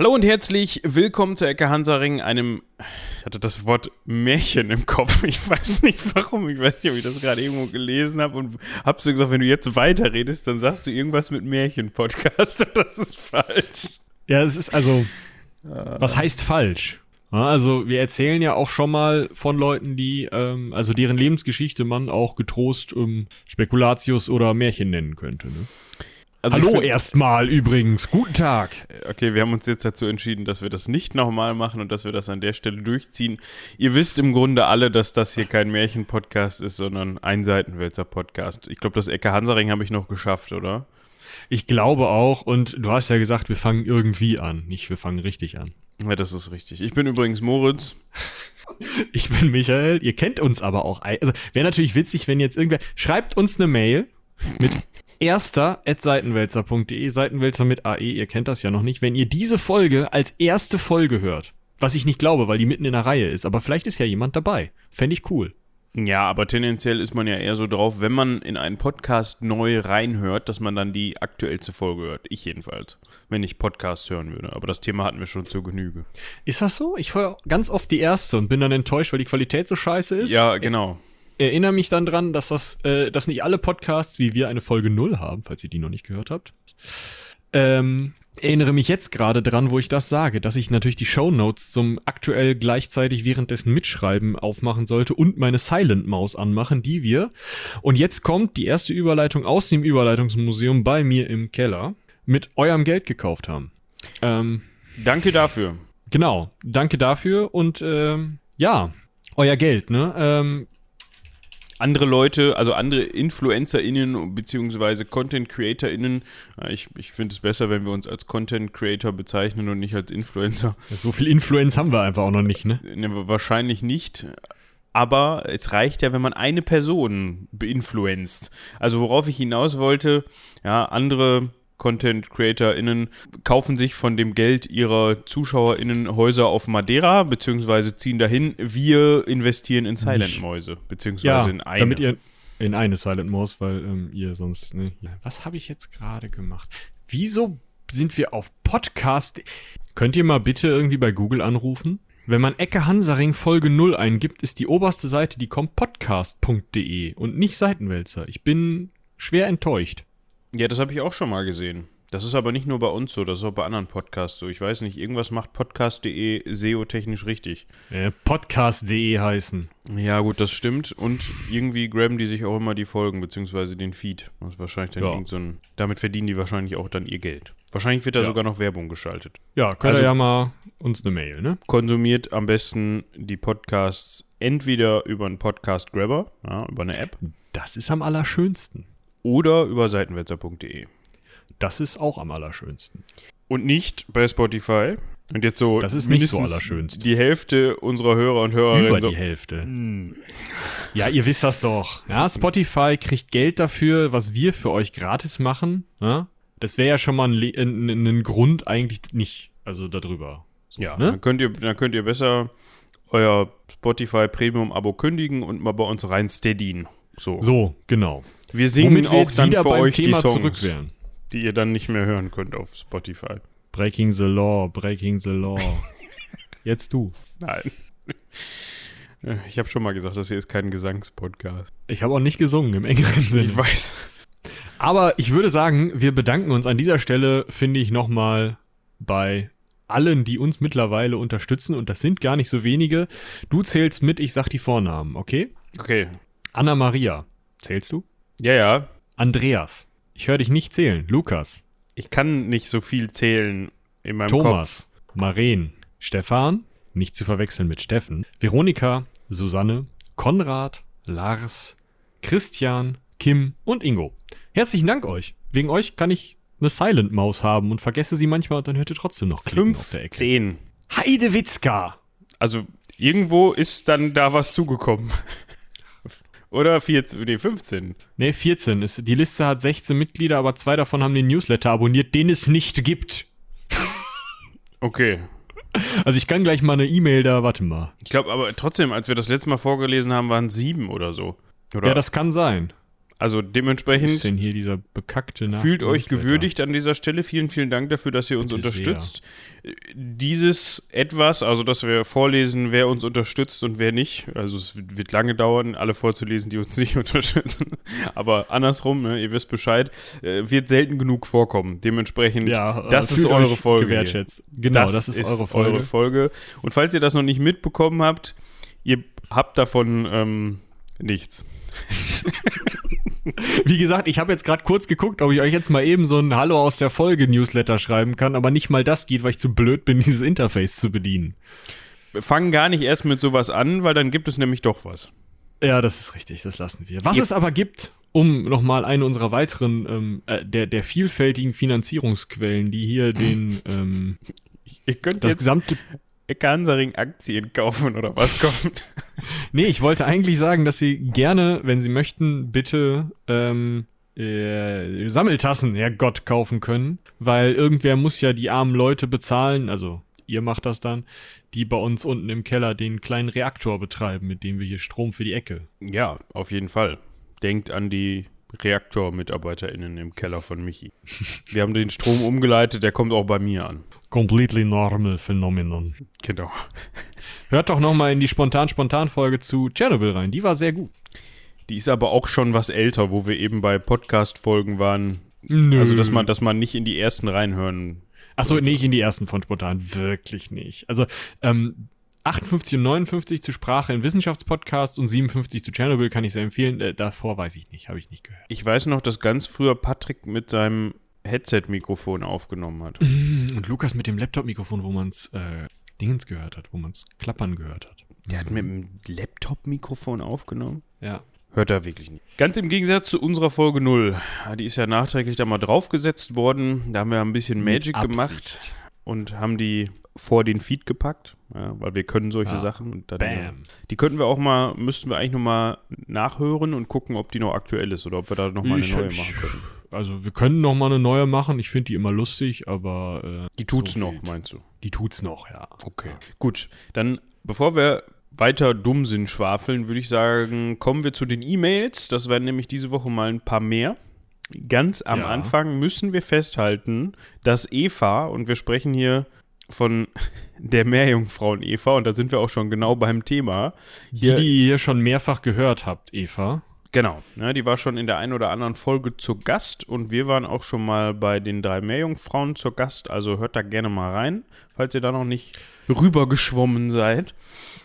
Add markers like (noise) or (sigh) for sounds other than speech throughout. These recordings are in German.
Hallo und herzlich willkommen zu Ecke Hansaring, einem, ich hatte das Wort Märchen im Kopf. (laughs) Ich weiß nicht warum, ich weiß nicht, ob ich das gerade irgendwo gelesen habe und habst du gesagt, wenn du jetzt weiterredest, dann sagst du irgendwas mit Märchen-Podcast. (laughs) Das ist falsch. Ja, es ist also, was heißt falsch? Also wir erzählen ja auch schon mal von Leuten, die, ähm, also deren Lebensgeschichte man auch getrost ähm, Spekulatius oder Märchen nennen könnte. Ne? Also Hallo erstmal übrigens, guten Tag. Okay, wir haben uns jetzt dazu entschieden, dass wir das nicht nochmal machen und dass wir das an der Stelle durchziehen. Ihr wisst im Grunde alle, dass das hier kein Märchen-Podcast ist, sondern ein Seitenwälzer-Podcast. Ich glaube, das Ecke Hansaring habe ich noch geschafft, oder? Ich glaube auch, und du hast ja gesagt, wir fangen irgendwie an, nicht wir fangen richtig an. Ja, das ist richtig. Ich bin übrigens Moritz. (laughs) Ich bin Michael, ihr kennt uns aber auch. Also wäre natürlich witzig, wenn jetzt irgendwer, schreibt uns eine Mail mit erster at seitenwälzer.de, Seitenwälzer mit AE, ihr kennt das ja noch nicht, wenn ihr diese Folge als erste Folge hört. Was ich nicht glaube, weil die mitten in der Reihe ist, aber vielleicht ist ja jemand dabei. Fände ich cool. Ja, aber tendenziell ist man ja eher so drauf, wenn man in einen Podcast neu reinhört, dass man dann die aktuellste Folge hört. Ich jedenfalls, wenn ich Podcasts hören würde. Aber das Thema hatten wir schon zur Genüge. Ist das so? Ich höre ganz oft die erste und bin dann enttäuscht, weil die Qualität so scheiße ist. Ja, genau. Erinnere mich dann dran, dass das, äh, dass nicht alle Podcasts wie wir eine Folge 0 haben, falls ihr die noch nicht gehört habt. Ähm, erinnere mich jetzt gerade dran, wo ich das sage, dass ich natürlich die Shownotes zum aktuell gleichzeitig währenddessen Mitschreiben aufmachen sollte und meine Silent Maus anmachen, die wir. Und jetzt kommt die erste Überleitung aus dem Überleitungsmuseum bei mir im Keller mit eurem Geld gekauft haben. Ähm, Danke dafür. Genau, danke dafür und ähm, ja, euer Geld, ne? Ähm, andere Leute, also andere InfluencerInnen beziehungsweise Content CreatorInnen, ich, ich finde es besser, wenn wir uns als Content Creator bezeichnen und nicht als Influencer. so viel Influence haben wir einfach auch noch nicht, ne? Ne, wahrscheinlich nicht. Aber es reicht ja, wenn man eine Person beinfluenzt. Also worauf ich hinaus wollte, ja, andere Content CreatorInnen kaufen sich von dem Geld ihrer ZuschauerInnen Häuser auf Madeira, beziehungsweise ziehen dahin. Wir investieren in Silent-Mäuse, beziehungsweise in eine. damit ihr in eine Silent Maus, weil ähm, ihr sonst, ne? Ja. Was habe ich jetzt gerade gemacht? Wieso sind wir auf Podcast? Könnt ihr mal bitte irgendwie bei Google anrufen? Wenn man Ecke Hansaring Folge 0 eingibt, ist die oberste Seite, die kommt podcast.de und nicht Seitenwälzer. Ich bin schwer enttäuscht. Ja, das habe ich auch schon mal gesehen. Das ist aber nicht nur bei uns so, das ist auch bei anderen Podcasts so. Ich weiß nicht, irgendwas macht podcast.de SEO-technisch richtig. Äh, Podcast.de heißen. Ja, gut, das stimmt. Und irgendwie graben die sich auch immer die Folgen, beziehungsweise den Feed. Das ist wahrscheinlich dann Ja. irgend so ein, damit verdienen die wahrscheinlich auch dann ihr Geld. Wahrscheinlich wird da Ja. sogar noch Werbung geschaltet. Ja, könnt Also- ihr ja mal uns eine Mail, ne? Konsumiert am besten die Podcasts entweder über einen Podcast-Grabber, ja, über eine App, Das ist am allerschönsten. Oder über seitenwetzer.de. Das ist auch am allerschönsten. Und nicht bei Spotify. Und jetzt so Das ist nicht so allerschönst. die Hälfte unserer Hörer und Hörerinnen Über so, die Hälfte. Ja, ihr wisst das doch. Ja, Spotify kriegt Geld dafür, was wir für euch gratis machen. Ja? Das wäre ja schon mal ein, ein, ein, Grund eigentlich nicht. Also darüber. So, Ja, ne? dann, könnt ihr, dann könnt ihr besser euer Spotify Premium-Abo kündigen und mal bei uns rein steadien. So. So, genau. Wir singen Womit wir auch dann wieder für euch die Thema Songs, zurück wären. die ihr dann nicht mehr hören könnt auf Spotify. Breaking the Law, Breaking the Law. (laughs) Jetzt du. Nein. Ich habe schon mal gesagt, das hier ist kein Gesangspodcast. Ich habe auch nicht gesungen im engeren Sinne. Ich weiß. Aber ich würde sagen, wir bedanken uns an dieser Stelle, finde ich, nochmal bei allen, die uns mittlerweile unterstützen. Und das sind gar nicht so wenige. Du zählst mit, ich sag die Vornamen, okay? Okay. Anna Maria. Zählst du? Ja, ja. Andreas. Ich höre dich nicht zählen. Lukas. Ich kann nicht so viel zählen in meinem Thomas. Maren. Stefan. Nicht zu verwechseln mit Steffen. Veronika. Susanne. Konrad. Lars. Christian. Kim und Ingo. Herzlichen Dank euch. Wegen euch kann ich eine Silent Maus haben und vergesse sie manchmal und dann hört ihr trotzdem noch Kopf. Klicken auf der Ecke. 15. Heidewitzka. Also irgendwo ist dann da was zugekommen. (laughs) Oder 14, nee, 15. Ne, 14. Ist, die Liste hat 16 Mitglieder, aber zwei davon haben den Newsletter abonniert, den es nicht gibt. Okay. Also ich kann gleich mal eine E-Mail da, warte mal. Ich glaube aber trotzdem, als wir das letzte Mal vorgelesen haben, waren es sieben oder so. Oder Ja, das kann sein. Also dementsprechend Fühlt euch gewürdigt an dieser Stelle. Vielen, vielen Dank dafür, dass ihr uns Bitte unterstützt. Dieses etwas, also dass wir vorlesen, wer uns unterstützt und wer nicht. Also es wird lange dauern, alle vorzulesen, die uns (laughs) nicht unterstützen. Aber andersrum, ne, ihr wisst Bescheid, äh, wird selten genug vorkommen. Dementsprechend, Ja, äh, das ist eure Folge. Gewertschätzt. Genau, das, ist, eure Folge. eure Folge. Und falls ihr das noch nicht mitbekommen habt, ihr habt davon ähm, nichts. (laughs) Wie gesagt, ich habe jetzt gerade kurz geguckt, ob ich euch jetzt mal eben so ein Hallo aus der Folge Newsletter schreiben kann, aber nicht mal das geht, weil ich zu blöd bin, (laughs) dieses Interface zu bedienen. Wir fangen gar nicht erst mit sowas an, weil dann gibt es nämlich doch was. Ja, das ist richtig, das lassen wir. Was Ihr- es aber gibt, um nochmal eine unserer weiteren, ähm, äh, der, der vielfältigen Finanzierungsquellen, die hier den, (laughs) ähm, Ihr könnt das jetzt gesamte Gansaring Aktien kaufen oder was kommt. (laughs) Nee, ich wollte eigentlich sagen, dass Sie gerne, wenn Sie möchten, bitte ähm, äh, Sammeltassen, Herrgott, kaufen können. Weil irgendwer muss ja die armen Leute bezahlen, also ihr macht das dann, die bei uns unten im Keller den kleinen Reaktor betreiben, mit dem wir hier Strom für die Ecke. Ja, auf jeden Fall. Denkt an die ReaktormitarbeiterInnen im Keller von Michi. (laughs) Wir haben den Strom umgeleitet, der kommt auch bei mir an. Completely normal Phenomenon. Genau. Hört doch nochmal in die Spontan-Spontan-Folge zu Tschernobyl rein. Die war sehr gut. Die ist aber auch schon was älter, wo wir eben bei Podcast-Folgen waren. Nö. Also, dass man, dass man nicht in die ersten reinhören. Achso, nicht in die ersten von Spontan. Wirklich nicht. Also, ähm, 58 und 59 zu Sprache in Wissenschaftspodcasts und 57 zu Tschernobyl kann ich sehr empfehlen. Äh, davor weiß ich nicht, habe ich nicht gehört. Ich weiß noch, dass ganz früher Patrick mit seinem Headset-Mikrofon aufgenommen hat. Und Lukas mit dem Laptop-Mikrofon, wo man's äh, Dingens gehört hat, wo man's klappern gehört hat. Der hat mit dem Laptop-Mikrofon aufgenommen. Ja. Hört er wirklich nicht. Ganz im Gegensatz zu unserer Folge 0. Die ist ja nachträglich da mal draufgesetzt worden. Da haben wir ein bisschen Magic gemacht und haben die vor den Feed gepackt, ja, weil wir können solche Ah, Sachen. Und dann, Bam. Die könnten wir auch mal, müssten wir eigentlich nochmal nachhören und gucken, ob die noch aktuell ist oder ob wir da nochmal eine neue machen können. Also, wir können noch mal eine neue machen. Ich finde die immer lustig, aber äh, Die tut's so noch, wild. meinst du? die tut's noch, ja. Okay. Gut, dann bevor wir weiter dumm sind schwafeln, würde ich sagen, kommen wir zu den E-Mails. Das werden nämlich diese Woche mal ein paar mehr. Ganz am Ja. Anfang müssen wir festhalten, dass Eva, und wir sprechen hier von (laughs) der Meerjungfrauen Eva, und da sind wir auch schon genau beim Thema. Hier, Die, die ihr hier schon mehrfach gehört habt, Eva. Genau, ne, die war schon in der einen oder anderen Folge zu Gast und wir waren auch schon mal bei den drei Meerjungfrauen zu Gast, also hört da gerne mal rein, falls ihr da noch nicht rübergeschwommen seid.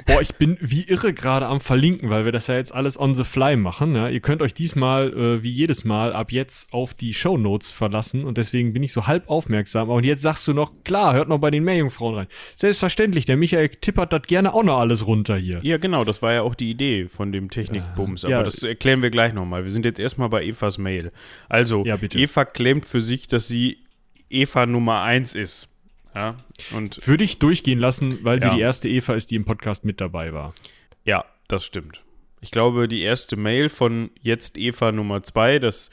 Boah, ich bin wie irre gerade am Verlinken, weil wir das ja jetzt alles on the fly machen. Ja? Ihr könnt euch diesmal, äh, wie jedes Mal, ab jetzt auf die Shownotes verlassen und deswegen bin ich so halb aufmerksam. Und jetzt sagst du noch, klar, hört noch bei den Meerjungfrauen rein. Selbstverständlich, der Michael tippert das gerne auch noch alles runter hier. Ja, genau, das war ja auch die Idee von dem Technikbums, aber ja. das erklären wir gleich nochmal. Wir sind jetzt erstmal bei Evas Mail. Also, Ja, bitte. Eva claimt für sich, dass sie Eva Nummer 1 ist. Ja, und Würde ich durchgehen lassen, weil sie Ja. die erste Eva ist, die im Podcast mit dabei war. Ja, das stimmt. Ich glaube, die erste Mail von jetzt Eva Nummer 2, das.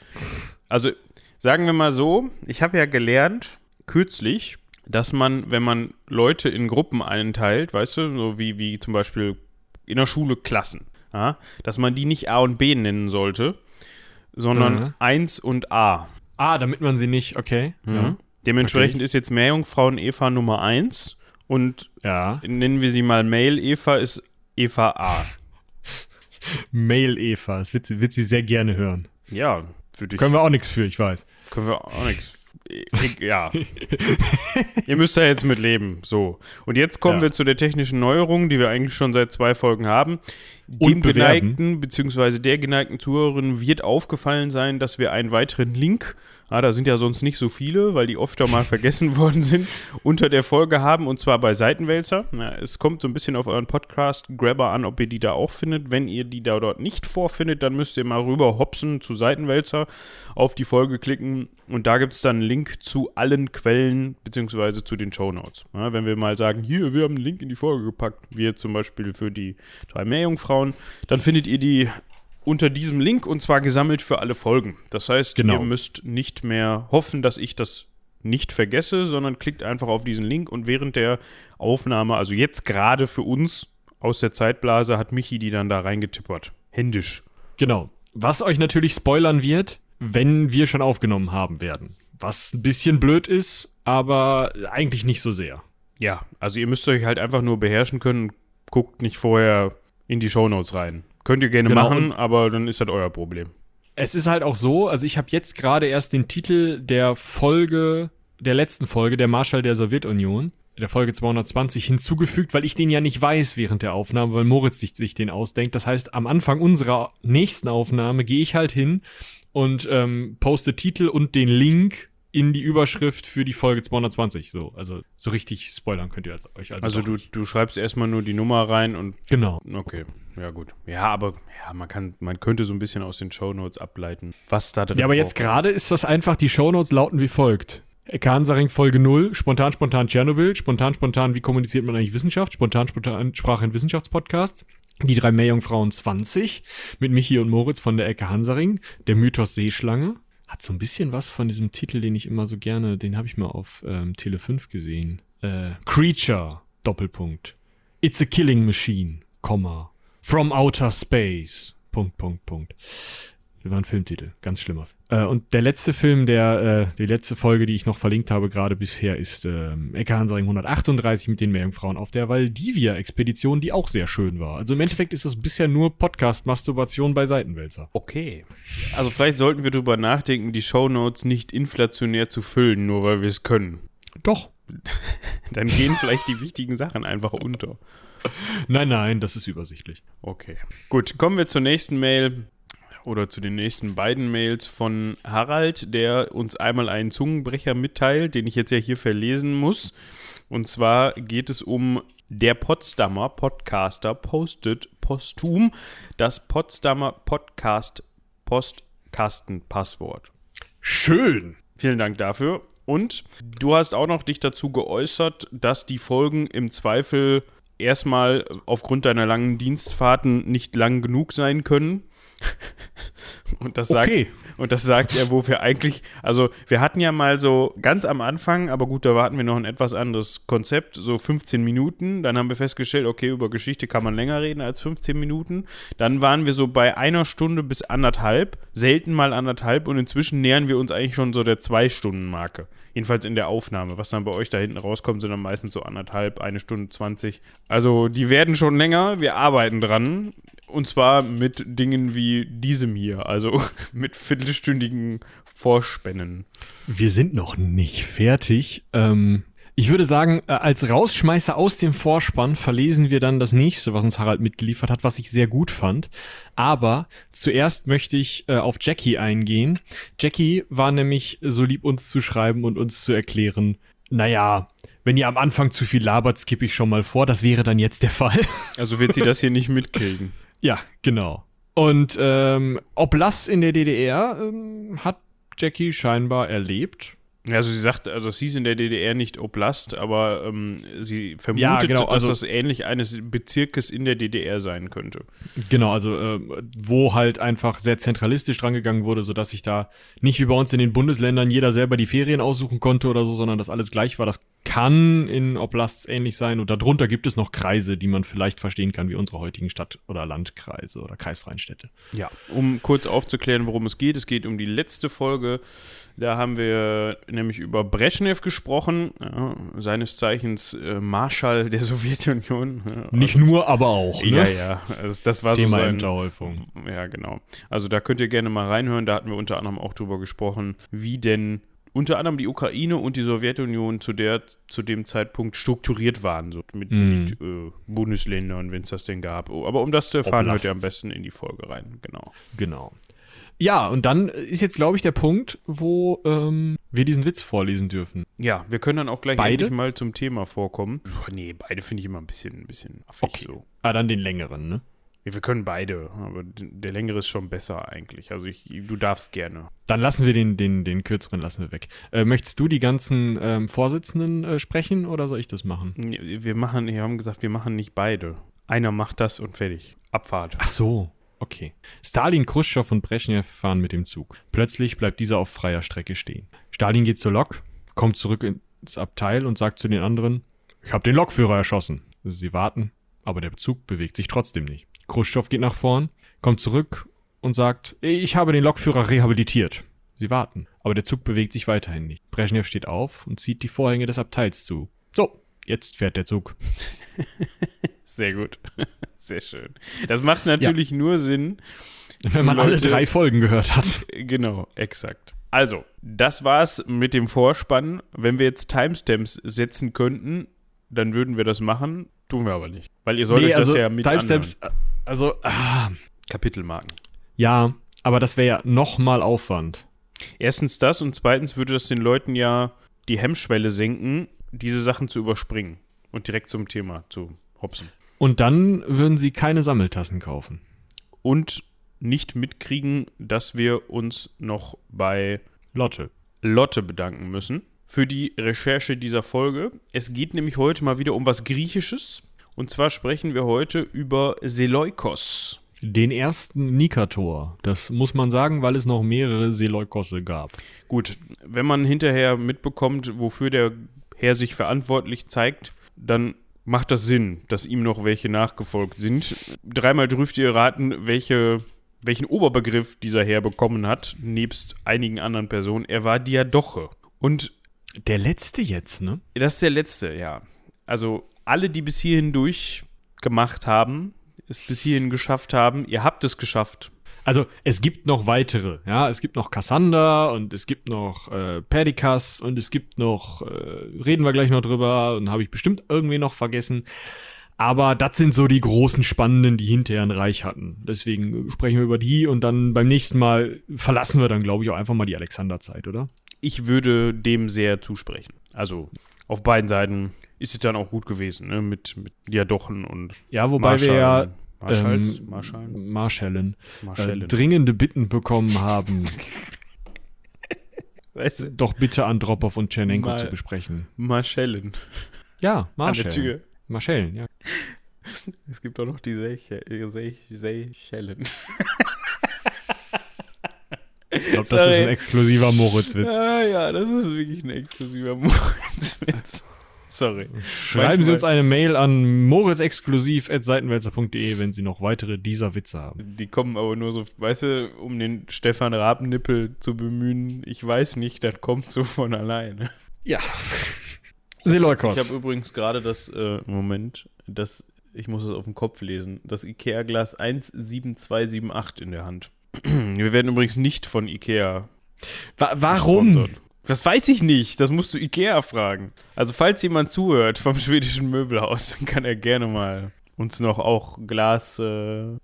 Also, sagen wir mal so, ich habe ja gelernt, kürzlich, dass man, wenn man Leute in Gruppen einteilt, weißt du, so wie, wie zum Beispiel in der Schule Klassen, ja, dass man die nicht A und B nennen sollte, sondern Mhm. 1 und A. Ah, damit man sie nicht, okay. Ja. Dementsprechend ist jetzt Meerjungfrauen Eva Nummer 1 und Ja. nennen wir sie mal Mail Eva ist Eva A. (laughs) Mail Eva, das wird sie, wird sie sehr gerne hören. Ja, würde ich. Können wir auch nichts für, ich weiß. Können wir auch nichts. Ja. (laughs) Ihr müsst da jetzt mit leben. So. Und jetzt kommen Ja. wir zu der technischen Neuerung, die wir eigentlich schon seit zwei Folgen haben. Dem geneigten, beziehungsweise der geneigten Zuhörerin wird aufgefallen sein, dass wir einen weiteren Link, ah, da sind ja sonst nicht so viele, weil die öfter mal (laughs) vergessen worden sind, unter der Folge haben und zwar bei Seitenwälzer. Na, es kommt so ein bisschen auf euren Podcast-Grabber an, ob ihr die da auch findet. Wenn ihr die da dort nicht vorfindet, dann müsst ihr mal rüber hopsen zu Seitenwälzer, auf die Folge klicken und da gibt es dann einen Link zu allen Quellen beziehungsweise zu den Shownotes. Ja, wenn wir mal sagen, hier, wir haben einen Link in die Folge gepackt, wir zum Beispiel für die drei Meerjungfrauen, dann findet ihr die unter diesem Link und zwar gesammelt für alle Folgen. Das heißt, Genau. ihr müsst nicht mehr hoffen, dass ich das nicht vergesse, sondern klickt einfach auf diesen Link und während der Aufnahme, also jetzt gerade für uns aus der Zeitblase, hat Michi die dann da reingetippert. Händisch. Genau. Was euch natürlich spoilern wird, wenn wir schon aufgenommen haben werden. Was ein bisschen blöd ist, aber eigentlich nicht so sehr. Ja, also ihr müsst euch halt einfach nur beherrschen können. Guckt nicht vorher in die Shownotes rein. Könnt ihr gerne Genau, machen, aber dann ist das euer Problem. Es ist halt auch so, also ich habe jetzt gerade erst den Titel der Folge, der letzten Folge, der Marschall der Sowjetunion, der Folge 220 hinzugefügt, weil ich den ja nicht weiß während der Aufnahme, weil Moritz sich, sich den ausdenkt. Das heißt, am Anfang unserer nächsten Aufnahme gehe ich halt hin und ähm, poste Titel und den Link in die Überschrift für die Folge 220. So, also so richtig spoilern könnt ihr als, euch also, Also du, du schreibst erstmal nur die Nummer rein und Genau. okay, ja gut. Ja, aber ja, man kann, man könnte so ein bisschen aus den Shownotes ableiten, was da drin Ja, aber jetzt gerade ist das einfach, die Shownotes lauten wie folgt. Ecke Hansaring Folge 0, spontan, spontan Tschernobyl, spontan, spontan, wie kommuniziert man eigentlich Wissenschaft, spontan, spontan Sprache in Wissenschaftspodcasts, die drei Meerjungfrauen 20, mit Michi und Moritz von der Ecke Hansaring, der Mythos Seeschlange, hat so ein bisschen was von diesem Titel, den ich immer so gerne, den habe ich mal auf ähm, Tele 5 gesehen. Äh, Creature, Doppelpunkt. It's a Killing Machine, Komma. From Outer Space, Punkt, Punkt, Punkt. Das war ein Filmtitel, ganz schlimmer. Äh, und der letzte Film, der, äh, die letzte Folge, die ich noch verlinkt habe gerade bisher, ist ähm, Ecke Hansaring 138 mit den Meerjungfrauen auf der Valdivia-Expedition, die auch sehr schön war. Also im Endeffekt ist es bisher nur Podcast-Masturbation bei Seitenwälzer. Okay. Also vielleicht sollten wir drüber nachdenken, die Shownotes nicht inflationär zu füllen, nur weil wir es können. Doch. (laughs) Dann gehen vielleicht die wichtigen Sachen einfach unter. Nein, nein, das ist übersichtlich. Okay. Gut, kommen wir zur nächsten Mail oder zu den nächsten beiden Mails von Harald, der uns einmal einen Zungenbrecher mitteilt, den ich jetzt ja hier verlesen muss. Und zwar geht es um der Potsdamer Podcaster postet posthum das Potsdamer Podcast Postkastenpasswort. Schön. Vielen Dank dafür. Und du hast auch noch dich dazu geäußert, dass die Folgen im Zweifel erstmal aufgrund deiner langen Dienstfahrten nicht lang genug sein können. (laughs) Und das sagt, Okay. und das sagt er, wo wir eigentlich, also wir hatten ja mal so ganz am Anfang, aber gut, da hatten wir noch ein etwas anderes Konzept, so 15 Minuten. Dann haben wir festgestellt, okay, über Geschichte kann man länger reden als 15 Minuten. Dann waren wir so bei einer Stunde bis anderthalb, selten mal anderthalb und inzwischen nähern wir uns eigentlich schon so der Zwei-Stunden-Marke. Jedenfalls in der Aufnahme. Was dann bei euch da hinten rauskommt, sind dann meistens so anderthalb, eine Stunde 20. Also die werden schon länger, wir arbeiten dran. Und zwar mit Dingen wie diesem hier, also (laughs) mit viertelstündigen Vorspännen. Wir sind noch nicht fertig. Ähm, ich würde sagen, äh, als Rausschmeißer aus dem Vorspann verlesen wir dann das nächste, was uns Harald mitgeliefert hat, was ich sehr gut fand. Aber zuerst möchte ich äh, auf Jackie eingehen. Jackie war nämlich so lieb, uns zu schreiben und uns zu erklären, naja, wenn ihr am Anfang zu viel labert, skippe ich schon mal vor. Das wäre dann jetzt der Fall. Also wird sie das hier nicht mitkriegen. Ja, genau. Und ähm, Oblast in der DDR ähm, hat Jackie scheinbar erlebt. Also sie sagt, also es hieß in der DDR nicht Oblast, aber ähm, sie vermutet, genau, dass also- das ähnlich eines Bezirkes in der DDR sein könnte. Genau, also ähm, wo halt einfach sehr zentralistisch drangegangen wurde, sodass sich da nicht wie bei uns in den Bundesländern jeder selber die Ferien aussuchen konnte oder so, sondern dass alles gleich war. Das kann in Oblasts ähnlich sein und darunter gibt es noch Kreise, die man vielleicht verstehen kann, wie unsere heutigen Stadt- oder Landkreise oder kreisfreien Städte. Ja. Um kurz aufzuklären, worum es geht. Es geht um die letzte Folge. Da haben wir nämlich über Brezhnev gesprochen, ja, seines Zeichens äh, Marschall der (laughs) Sowjetunion. Ja, Nicht nur, aber auch. Ne? Ja, ja. Also das war so Thema sein, Unterhäufung. Ja, genau. Also da könnt ihr gerne mal reinhören. Da hatten wir unter anderem auch drüber gesprochen, wie denn unter anderem die Ukraine und die Sowjetunion zu, der, zu dem Zeitpunkt strukturiert waren, so mit, Mhm. mit äh, Bundesländern, wenn es das denn gab. Aber um das zu erfahren, hört ihr am besten in die Folge rein. Genau. Genau. Ja, und dann ist jetzt, glaube ich, der Punkt, wo ähm, wir diesen Witz vorlesen dürfen. Ja, wir können dann auch gleich Beide? endlich mal zum Thema vorkommen. Puh, nee, beide finde ich immer ein bisschen, ein bisschen affig Okay. so. Ah, dann den längeren, ne? Wir können beide, aber der längere ist schon besser eigentlich. Also ich, du darfst gerne. Dann lassen wir den, den, den kürzeren lassen wir weg. Äh, möchtest du die ganzen ähm, Vorsitzenden äh, sprechen oder soll ich das machen? Wir machen, wir haben gesagt, wir machen nicht beide. Einer macht das und fertig. Abfahrt. Ach so, okay. Stalin, Khrushchev und Brezhnev fahren mit dem Zug. Plötzlich bleibt dieser auf freier Strecke stehen. Stalin geht zur Lok, kommt zurück ins Abteil und sagt zu den anderen, ich habe den Lokführer erschossen. Sie warten, aber der Zug bewegt sich trotzdem nicht. Khrushchev geht nach vorn, kommt zurück und sagt, ich habe den Lokführer rehabilitiert. Sie warten, aber der Zug bewegt sich weiterhin nicht. Brezhnev steht auf und zieht die Vorhänge des Abteils zu. So, jetzt fährt der Zug. (laughs) Sehr gut. (laughs) Sehr schön. Das macht natürlich ja. nur Sinn, wenn man Leute, alle drei Folgen gehört hat. (laughs) Genau, exakt. Also, das war's mit dem Vorspann. Wenn wir jetzt Timestamps setzen könnten, dann würden wir das machen. Tun wir aber nicht. Weil ihr solltet nee, also das ja mit Timestamps, anhören. Also ah, Kapitelmarken. Ja, aber das wäre ja nochmal Aufwand. Erstens das und zweitens würde das den Leuten ja die Hemmschwelle senken, diese Sachen zu überspringen und direkt zum Thema zu hopsen. Und dann würden sie keine Sammeltassen kaufen. Und nicht mitkriegen, dass wir uns noch bei Lotte. Lotte bedanken müssen für die Recherche dieser Folge. Es geht nämlich heute mal wieder um was Griechisches. Und zwar sprechen wir heute über Seleukos. Den ersten Nikator. Das muss man sagen, weil es noch mehrere Seleukosse gab. Gut, wenn man hinterher mitbekommt, wofür der Herr sich verantwortlich zeigt, dann macht das Sinn, dass ihm noch welche nachgefolgt sind. Dreimal dürft ihr raten, welche, welchen Oberbegriff dieser Herr bekommen hat, nebst einigen anderen Personen. Er war Diadoche. Und der letzte jetzt, ne? Das ist der letzte, ja. Also alle, die bis hierhin durchgemacht haben, es bis hierhin geschafft haben, ihr habt es geschafft. Also es gibt noch weitere, ja, es gibt noch Cassander und es gibt noch äh, Perdikas und es gibt noch, äh, reden wir gleich noch drüber und habe ich bestimmt irgendwie noch vergessen. Aber das sind so die großen Spannenden, die hinterher ein Reich hatten. Deswegen sprechen wir über die und dann beim nächsten Mal verlassen wir dann, glaube ich, auch einfach mal die Alexanderzeit, oder? Ich würde dem sehr zusprechen. Also auf beiden Seiten ist es dann auch gut gewesen, ne? Mit, mit Diadochen und. Ja, wobei Marschall. wir ja Marschalls, ähm, Marschallen? Marschellen, Marschellen. Äh, dringende Bitten bekommen haben. (laughs) weißt du? Doch bitte Andropov und Tschernenko Mar zu besprechen. Marschellen. Ja, Marschellen. Marschellen, ja. (laughs) Es gibt auch noch die Seychellen. Ich glaube, das Sorry. ist ein exklusiver Moritz-Witz. Ja, ja, das ist wirklich ein exklusiver (laughs) Moritz-Witz. Sorry. Schreiben Manchmal. Sie uns eine Mail an moritzexklusiv.seitenwälzer.de, wenn Sie noch weitere dieser Witze haben. Die kommen aber nur so, weißt du, um den Stefan Rabennippel zu bemühen. Ich weiß nicht, das kommt so von alleine. Ja. Seleukos. Ich habe übrigens gerade das, äh, Moment, das, ich muss es auf dem Kopf lesen, das IKEA-Glas 17278 in der Hand. Wir werden übrigens nicht von IKEA. Wa warum? Gesponsert. Das weiß ich nicht. Das musst du Ikea fragen. Also, falls jemand zuhört vom (laughs) schwedischen Möbelhaus, dann kann er gerne mal uns noch auch Glas äh,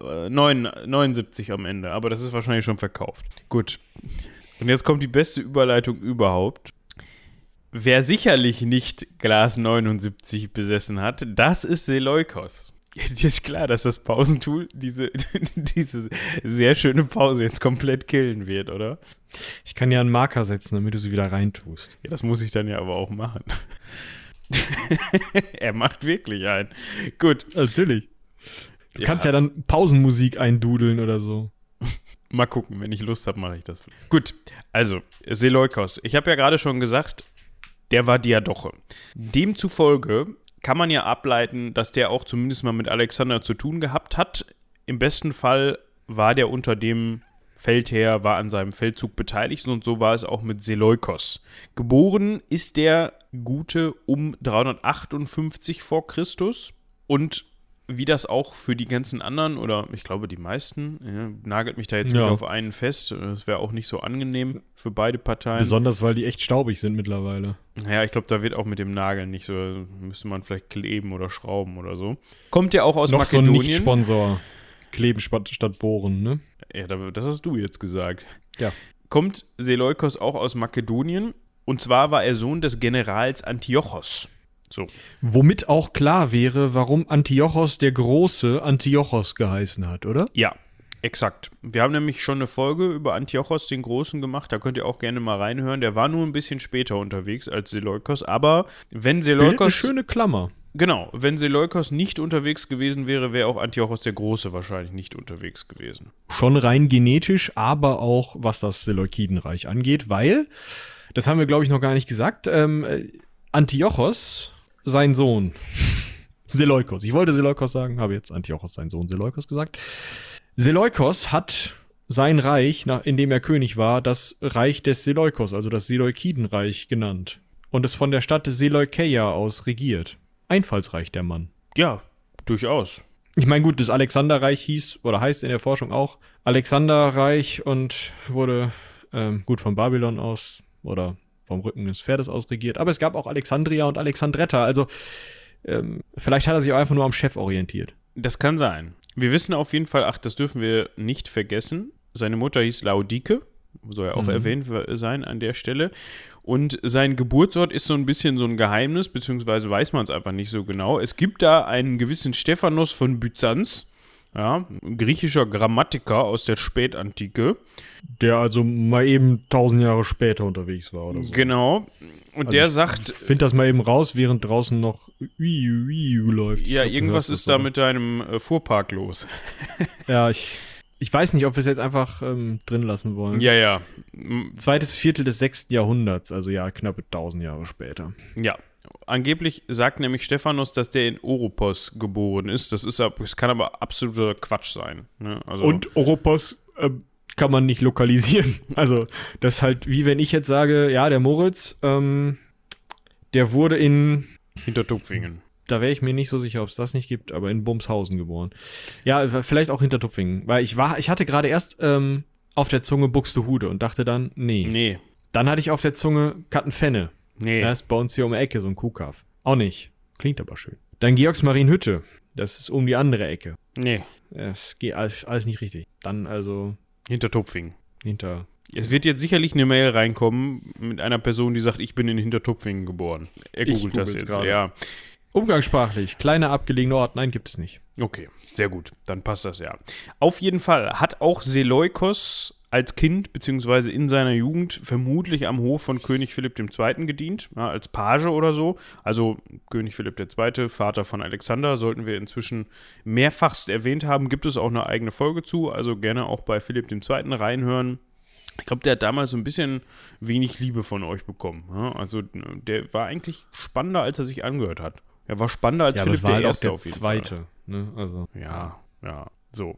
9, äh, 79 am Ende. Aber das ist wahrscheinlich schon verkauft. Gut. Und jetzt kommt die beste Überleitung überhaupt. Wer sicherlich nicht Glas 79 besessen hat, das ist Seleukos. Dir ist klar, dass das Pausentool diese, (laughs) diese sehr schöne Pause jetzt komplett killen wird, oder? Ich kann ja einen Marker setzen, damit du sie wieder reintust. Ja, das muss ich dann ja aber auch machen. (laughs) er macht wirklich einen. Gut. Natürlich. Du ja. kannst ja dann Pausenmusik eindudeln oder so. Mal gucken, wenn ich Lust habe, mache ich das. Gut, also, Seleukos. Ich habe ja gerade schon gesagt, der war Diadoche. Demzufolge kann man ja ableiten, dass der auch zumindest mal mit Alexander zu tun gehabt hat. Im besten Fall war der unter dem Feldherr, war an seinem Feldzug beteiligt und so war es auch mit Seleukos. Geboren ist der Gute um 358 vor Christus und wie das auch für die ganzen anderen oder ich glaube die meisten, ja, nagelt mich da jetzt ja. nicht auf einen fest. Das wäre auch nicht so angenehm für beide Parteien. Besonders, weil die echt staubig sind mittlerweile. Ja, ich glaube, da wird auch mit dem Nageln nicht so, müsste man vielleicht kleben oder schrauben oder so. Kommt ja auch aus Noch Makedonien. So ein Nicht-Sponsor. Kleben statt bohren, ne? Ja, das hast du jetzt gesagt. Ja. Kommt Seleukos auch aus Makedonien und zwar war er Sohn des Generals Antiochos. So. Womit auch klar wäre, warum Antiochos der Große Antiochos geheißen hat, oder? Ja, exakt. Wir haben nämlich schon eine Folge über Antiochos den Großen gemacht, da könnt ihr auch gerne mal reinhören. Der war nur ein bisschen später unterwegs als Seleukos, aber wenn Seleukos. Eine schöne Klammer. Genau, wenn Seleukos nicht unterwegs gewesen wäre, wäre auch Antiochos der Große wahrscheinlich nicht unterwegs gewesen. Schon rein genetisch, aber auch was das Seleukidenreich angeht, weil, das haben wir glaube ich noch gar nicht gesagt, ähm, Antiochos sein Sohn. Seleukos. Ich wollte Seleukos sagen, habe jetzt Antiochos sein Sohn Seleukos gesagt. Seleukos hat sein Reich, nach, in dem er König war, das Reich des Seleukos, also das Seleukidenreich genannt. Und es von der Stadt Seleukeia aus regiert. Einfallsreich der Mann. Ja, durchaus. Ich meine, gut, das Alexanderreich hieß oder heißt in der Forschung auch Alexanderreich und wurde ähm, gut von Babylon aus oder vom Rücken des Pferdes aus regiert. Aber es gab auch Alexandria und Alexandretta. Also ähm, vielleicht hat er sich auch einfach nur am Chef orientiert. Das kann sein. Wir wissen auf jeden Fall, ach, das dürfen wir nicht vergessen. Seine Mutter hieß Laudike, soll ja auch mhm. erwähnt sein an der Stelle. Und sein Geburtsort ist so ein bisschen so ein Geheimnis, beziehungsweise weiß man es einfach nicht so genau. Es gibt da einen gewissen Stephanos von Byzanz, ja, griechischer Grammatiker aus der Spätantike. Der also mal eben tausend Jahre später unterwegs war oder so. Genau. Und also der sagt. Find das mal eben raus, während draußen noch Wii läuft. Ja, glaub, irgendwas ist da mit deinem äh, Fuhrpark los. (laughs) ja, ich. Ich weiß nicht, ob wir es jetzt einfach ähm, drin lassen wollen. Ja, ja. Zweites Viertel des sechsten Jahrhunderts, also ja, knappe tausend Jahre später. Ja, Angeblich sagt nämlich Stephanus, dass der in Oropos geboren ist. Das, ist, das kann aber absoluter Quatsch sein. Ne? Also Und Oropos äh, kann man nicht lokalisieren. (laughs) Also, das ist halt wie wenn ich jetzt sage, ja, der Moritz, ähm, der wurde in Hintertupfingen. Da wäre ich mir nicht so sicher, ob es das nicht gibt, aber in Bumshausen geboren. Ja, vielleicht auch Hintertupfingen. Weil ich war, ich hatte gerade erst ähm, auf der Zunge Buxtehude und dachte dann, nee. Nee. Dann hatte ich auf der Zunge Kattenfenne. Nee. Das ist bei uns hier um die Ecke, so ein Kuhkaff. Auch nicht. Klingt aber schön. Dann Georgsmarienhütte. Das ist um die andere Ecke. Nee. Das geht alles, alles nicht richtig. Dann also. Hinter Tupfing. Hinter. Es wird jetzt sicherlich eine Mail reinkommen mit einer Person, die sagt, ich bin in Hintertupfingen geboren. Er googelt das jetzt, grade. ja. Umgangssprachlich, kleiner abgelegener Ort, nein, gibt es nicht. Okay, sehr gut, dann passt das ja. Auf jeden Fall hat auch Seleukos als Kind beziehungsweise in seiner Jugend vermutlich am Hof von König Philipp II. gedient, ja, als Page oder so. Also König Philipp II., Vater von Alexander, sollten wir inzwischen mehrfachst erwähnt haben. Gibt es auch eine eigene Folge zu, also gerne auch bei Philipp II. reinhören. Ich glaube, der hat damals so ein bisschen wenig Liebe von euch bekommen. Ja? Also der war eigentlich spannender, als er sich angehört hat. Er war spannender als ja, Philipp der halt Erste auf jeden zweite, Fall. Ne? Also, ja, ja, so.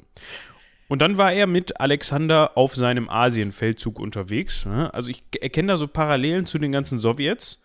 Und dann war er mit Alexander auf seinem Asienfeldzug unterwegs. Ne? Also ich erkenne da so Parallelen zu den ganzen Sowjets.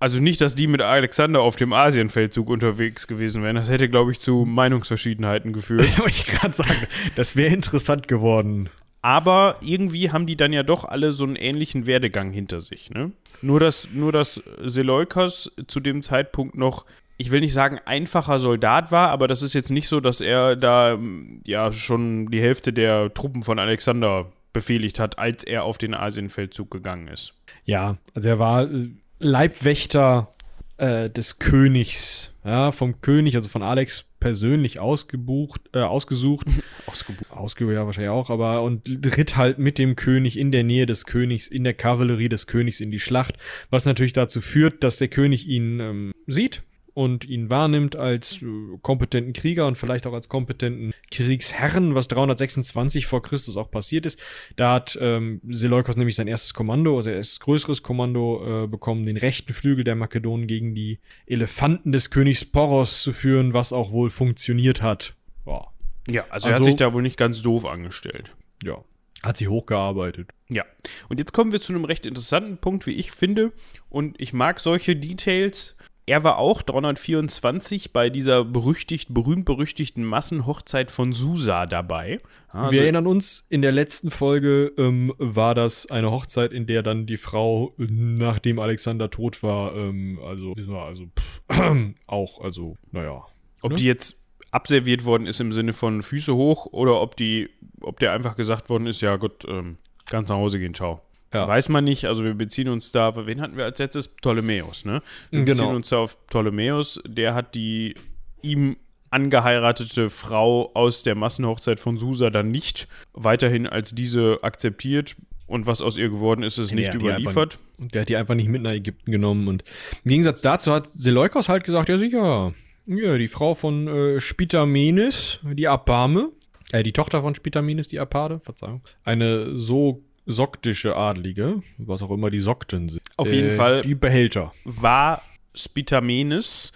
Also nicht, dass die mit Alexander auf dem Asienfeldzug unterwegs gewesen wären. Das hätte, glaube ich, zu Meinungsverschiedenheiten geführt. (laughs) Wollte ich gerade sagen, das wäre interessant geworden. Aber irgendwie haben die dann ja doch alle so einen ähnlichen Werdegang hinter sich. Ne? Nur, dass, nur, dass Seleukos zu dem Zeitpunkt noch ich will nicht sagen einfacher Soldat war, aber das ist jetzt nicht so, dass er da ja schon die Hälfte der Truppen von Alexander befehligt hat, als er auf den Asienfeldzug gegangen ist. Ja, also er war äh, Leibwächter äh, des Königs, ja, vom König, also von Alex persönlich ausgebucht, äh, ausgesucht. (laughs) ausgebucht. Ausgebucht, ja, wahrscheinlich auch, aber und ritt halt mit dem König in der Nähe des Königs, in der Kavallerie des Königs in die Schlacht, was natürlich dazu führt, dass der König ihn ähm, sieht, und ihn wahrnimmt als äh, kompetenten Krieger und vielleicht auch als kompetenten Kriegsherren, was 326 vor Christus auch passiert ist. Da hat ähm, Seleukos nämlich sein erstes Kommando, also er ist größeres Kommando äh, bekommen, den rechten Flügel der Makedonen gegen die Elefanten des Königs Poros zu führen, was auch wohl funktioniert hat. Boah. Ja, also, also er hat also sich da wohl nicht ganz doof angestellt. Ja. Hat sich hochgearbeitet. Ja. Und jetzt kommen wir zu einem recht interessanten Punkt, wie ich finde. Und ich mag solche Details, er war auch 324 bei dieser berüchtigt, berühmt-berüchtigten Massenhochzeit von Susa dabei. Also, Wir erinnern uns, in der letzten Folge ähm, war das eine Hochzeit, in der dann die Frau, nachdem Alexander tot war, ähm, also, also pff, (clears throat) auch, also, naja. Ob ne? die jetzt abserviert worden ist im Sinne von Füße hoch oder ob die, ob der einfach gesagt worden ist, ja gut, ähm, ganz nach Hause gehen, ciao. Ja. Weiß man nicht, also wir beziehen uns da, wen hatten wir als letztes? Ptolemäus, ne? Wir genau. beziehen uns da auf Ptolemäus, der hat die ihm angeheiratete Frau aus der Massenhochzeit von Susa dann nicht weiterhin als diese akzeptiert und was aus ihr geworden ist, ist nicht überliefert. Einfach, der hat die einfach nicht mit nach Ägypten genommen und im Gegensatz dazu hat Seleukos halt gesagt, ja sicher, ja, die Frau von äh, Spitamenes, die Apame, äh, die Tochter von Spitamenes, die Apade, Verzeihung, eine so soktische Adlige, was auch immer die Sokten sind. Auf jeden äh, Fall. Die Behälter. War Spitamenes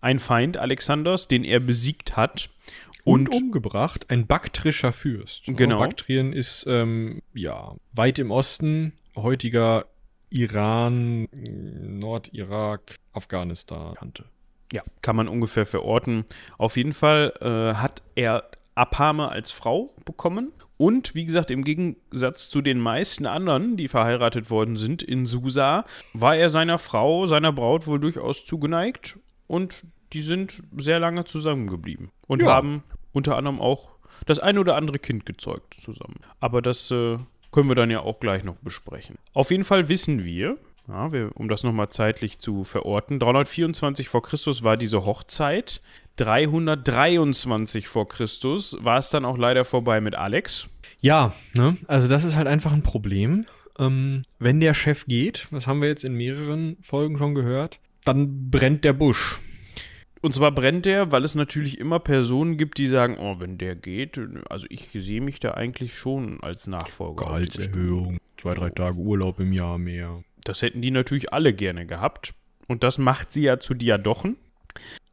ein Feind Alexanders, den er besiegt hat. Und, und umgebracht ein baktrischer Fürst. Genau. Baktrien ist ähm, ja weit im Osten, heutiger Iran, Nordirak, Afghanistan kannte. Ja, kann man ungefähr verorten. Auf jeden Fall äh, hat er Abhame als Frau bekommen. Und wie gesagt, im Gegensatz zu den meisten anderen, die verheiratet worden sind in Susa, war er seiner Frau, seiner Braut wohl durchaus zugeneigt. Und die sind sehr lange zusammengeblieben. Und Ja. haben unter anderem auch das ein oder andere Kind gezeugt zusammen. Aber das äh, können wir dann ja auch gleich noch besprechen. Auf jeden Fall wissen wir, ja, wir, um das nochmal zeitlich zu verorten, 324 vor Christus war diese Hochzeit. 323 vor Christus war es dann auch leider vorbei mit Alex. Ja, ne? Also das ist halt einfach ein Problem. Ähm, wenn der Chef geht, das haben wir jetzt in mehreren Folgen schon gehört, dann brennt der Busch. Und zwar brennt der, weil es natürlich immer Personen gibt, die sagen, oh, wenn der geht, also ich sehe mich da eigentlich schon als Nachfolger. Bestimmung. zwei, drei Tage Urlaub im Jahr mehr. Das hätten die natürlich alle gerne gehabt. Und das macht sie ja zu Diadochen.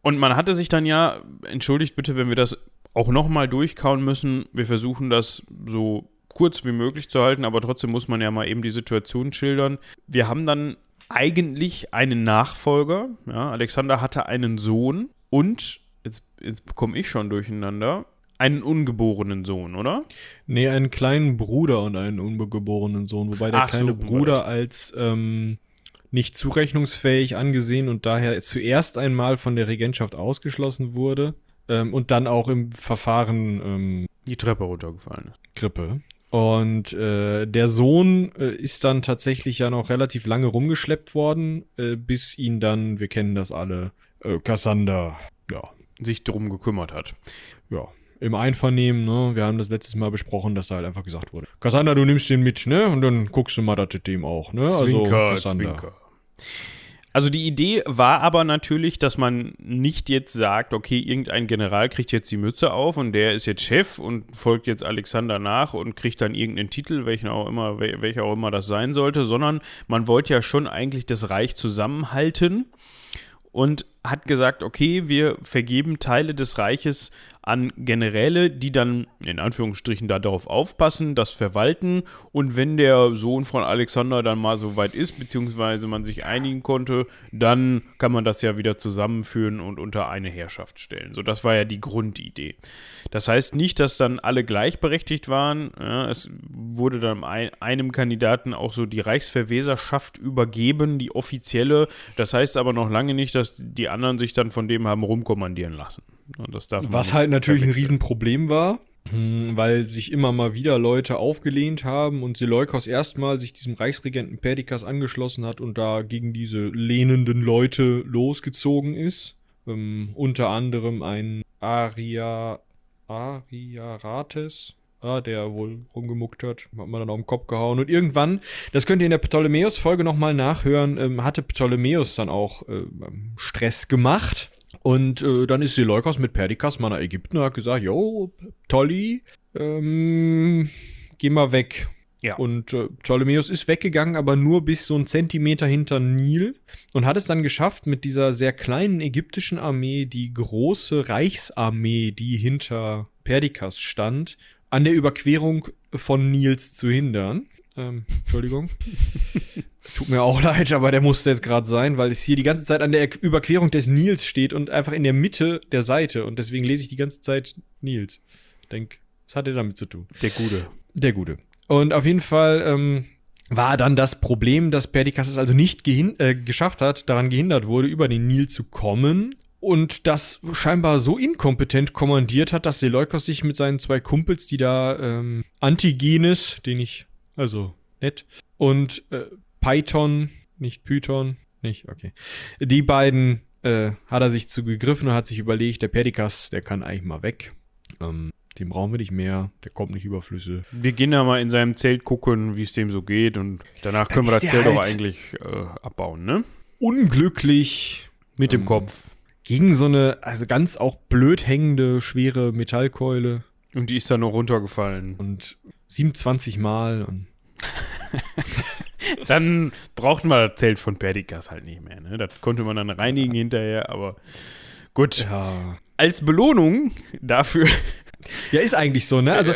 Und man hatte sich dann ja, entschuldigt bitte, wenn wir das auch nochmal durchkauen müssen. Wir versuchen das so kurz wie möglich zu halten, aber trotzdem muss man ja mal eben die Situation schildern. Wir haben dann eigentlich einen Nachfolger. Ja, Alexander hatte einen Sohn und, jetzt, jetzt bekomme ich schon durcheinander, einen ungeborenen Sohn, oder? Nee, einen kleinen Bruder und einen ungeborenen Sohn, wobei der Ach so, kleine war Bruder als ähm, nicht zurechnungsfähig angesehen und daher zuerst einmal von der Regentschaft ausgeschlossen wurde ähm, und dann auch im Verfahren ähm, Die Treppe runtergefallen ist. Grippe. Und äh, der Sohn äh, ist dann tatsächlich ja noch relativ lange rumgeschleppt worden, äh, bis ihn dann, wir kennen das alle, äh, Cassander, ja, Sich drum gekümmert hat. ja, im Einvernehmen, ne, wir haben das letztes Mal besprochen, dass da halt einfach gesagt wurde, Cassander, du nimmst den mit, ne, und dann guckst du mal, dass du dem auch, ne, also Cassander. Also die Idee war aber natürlich, dass man nicht jetzt sagt, okay, irgendein General kriegt jetzt die Mütze auf und der ist jetzt Chef und folgt jetzt Alexander nach und kriegt dann irgendeinen Titel, welchen auch immer, wel- welcher auch immer das sein sollte, sondern man wollte ja schon eigentlich das Reich zusammenhalten und hat gesagt, okay, wir vergeben Teile des Reiches an Generäle, die dann in Anführungsstrichen da darauf aufpassen, das verwalten und wenn der Sohn von Alexander dann mal so weit ist, beziehungsweise man sich einigen konnte, dann kann man das ja wieder zusammenführen und unter eine Herrschaft stellen. So, das war ja die Grundidee. Das heißt nicht, dass dann alle gleichberechtigt waren. Ja, es wurde dann ein, einem Kandidaten auch so die Reichsverweserschaft übergeben, die offizielle. Das heißt aber noch lange nicht, dass die anderen sich dann von dem haben rumkommandieren lassen. Und das darf Was halt natürlich ein. Riesenproblem war, hm, weil sich immer mal wieder Leute aufgelehnt haben und Seleukos erstmal sich diesem Reichsregenten Perdikas angeschlossen hat und da gegen diese lehnenden Leute losgezogen ist. Ähm, unter anderem ein Aria, Ariarates, ah, der wohl rumgemuckt hat, hat man dann auf den Kopf gehauen. Und irgendwann, das könnt ihr in der Ptolemäus-Folge nochmal nachhören, ähm, hatte Ptolemäus dann auch äh, Stress gemacht. Und äh, dann ist Seleukos mit Perdikas mal nach Ägypten und hat gesagt, jo, Tolli, ähm, geh mal weg. Ja. Und äh, Ptolemäus ist weggegangen, aber nur bis so einen Zentimeter hinter Nil und hat es dann geschafft, mit dieser sehr kleinen ägyptischen Armee die große Reichsarmee, die hinter Perdikas stand, an der Überquerung von Nils zu hindern. Ähm, Entschuldigung. (laughs) Tut mir auch leid, aber der musste jetzt gerade sein, weil es hier die ganze Zeit an der Überquerung des Nils steht und einfach in der Mitte der Seite. Und deswegen lese ich die ganze Zeit Nils. Ich denk, was hat er damit zu tun? Der Gute. Der Gute. Und auf jeden Fall ähm, war dann das Problem, dass Perdikas es also nicht äh, geschafft hat, daran gehindert wurde, über den Nil zu kommen. Und das scheinbar so inkompetent kommandiert hat, dass Seleukos sich mit seinen zwei Kumpels, die da ähm, Antigenes, den ich, also nett, und äh, Python, nicht Python, nicht, okay. Die beiden äh, hat er sich zu gegriffen und hat sich überlegt, der Perdikas, der kann eigentlich mal weg. Ähm, den brauchen wir nicht mehr, der kommt nicht über Flüsse. Wir gehen da mal in seinem Zelt gucken, wie es dem so geht und danach können wir das Zelt auch halt- eigentlich äh, abbauen, ne? Unglücklich Mit dem Ähm, Kopf. Gegen so eine, also ganz auch blöd hängende, schwere Metallkeule Und die ist dann noch runtergefallen. und 27 Mal und (laughs) Dann brauchten wir das Zelt von Perdikas halt nicht mehr, ne? Das konnte man dann reinigen hinterher, aber gut. ja. als Belohnung dafür Ja, ist eigentlich so, ne? Also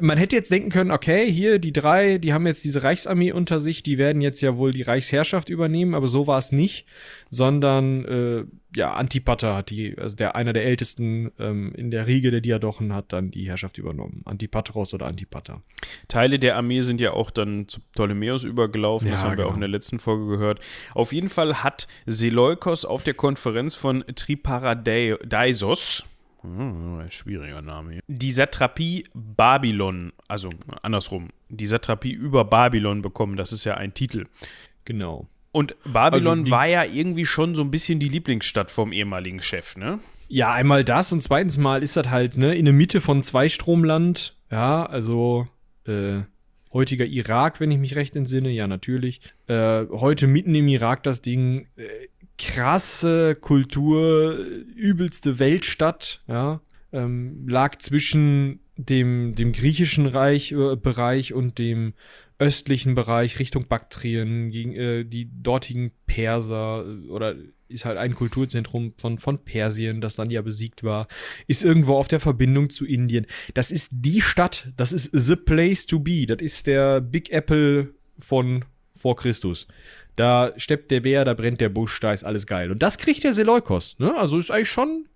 man hätte jetzt denken können, okay, hier die drei, die haben jetzt diese Reichsarmee unter sich, die werden jetzt ja wohl die Reichsherrschaft übernehmen, aber so war es nicht, sondern äh, ja, Antipater hat die, also der einer der ältesten ähm, in der Riege der Diadochen hat dann die Herrschaft übernommen. Antipatros oder Antipater. Teile der Armee sind ja auch dann zu Ptolemäus übergelaufen, das Ja, haben wir genau. auch in der letzten Folge gehört. Auf jeden Fall hat Seleukos auf der Konferenz von Triparadeisos, hm, schwieriger Name hier, die Satrapie Babylon, also andersrum, die Satrapie über Babylon bekommen, das ist ja ein Titel. Genau. Und Babylon Also war ja irgendwie schon so ein bisschen die Lieblingsstadt vom ehemaligen Chef, ne? Ja, einmal das und zweitens mal ist das halt, ne, in der Mitte von Zweistromland, ja, also äh, heutiger Irak, wenn ich mich recht entsinne, ja, natürlich. Äh, heute mitten im Irak das Ding, äh, krasse Kultur, übelste Weltstadt, ja, ähm, lag zwischen dem, dem griechischen Reich, äh, Bereich und dem östlichen Bereich Richtung Baktrien, gegen äh, die dortigen Perser äh, oder ist halt ein Kulturzentrum von, von Persien, das dann ja besiegt war, ist irgendwo auf der Verbindung zu Indien. Das ist die Stadt, das ist the place to be, das ist der Big Apple von vor Christus. Da steppt der Bär, da brennt der Busch, da ist alles geil. Und das kriegt der Seleukos, ne? Also ist eigentlich schon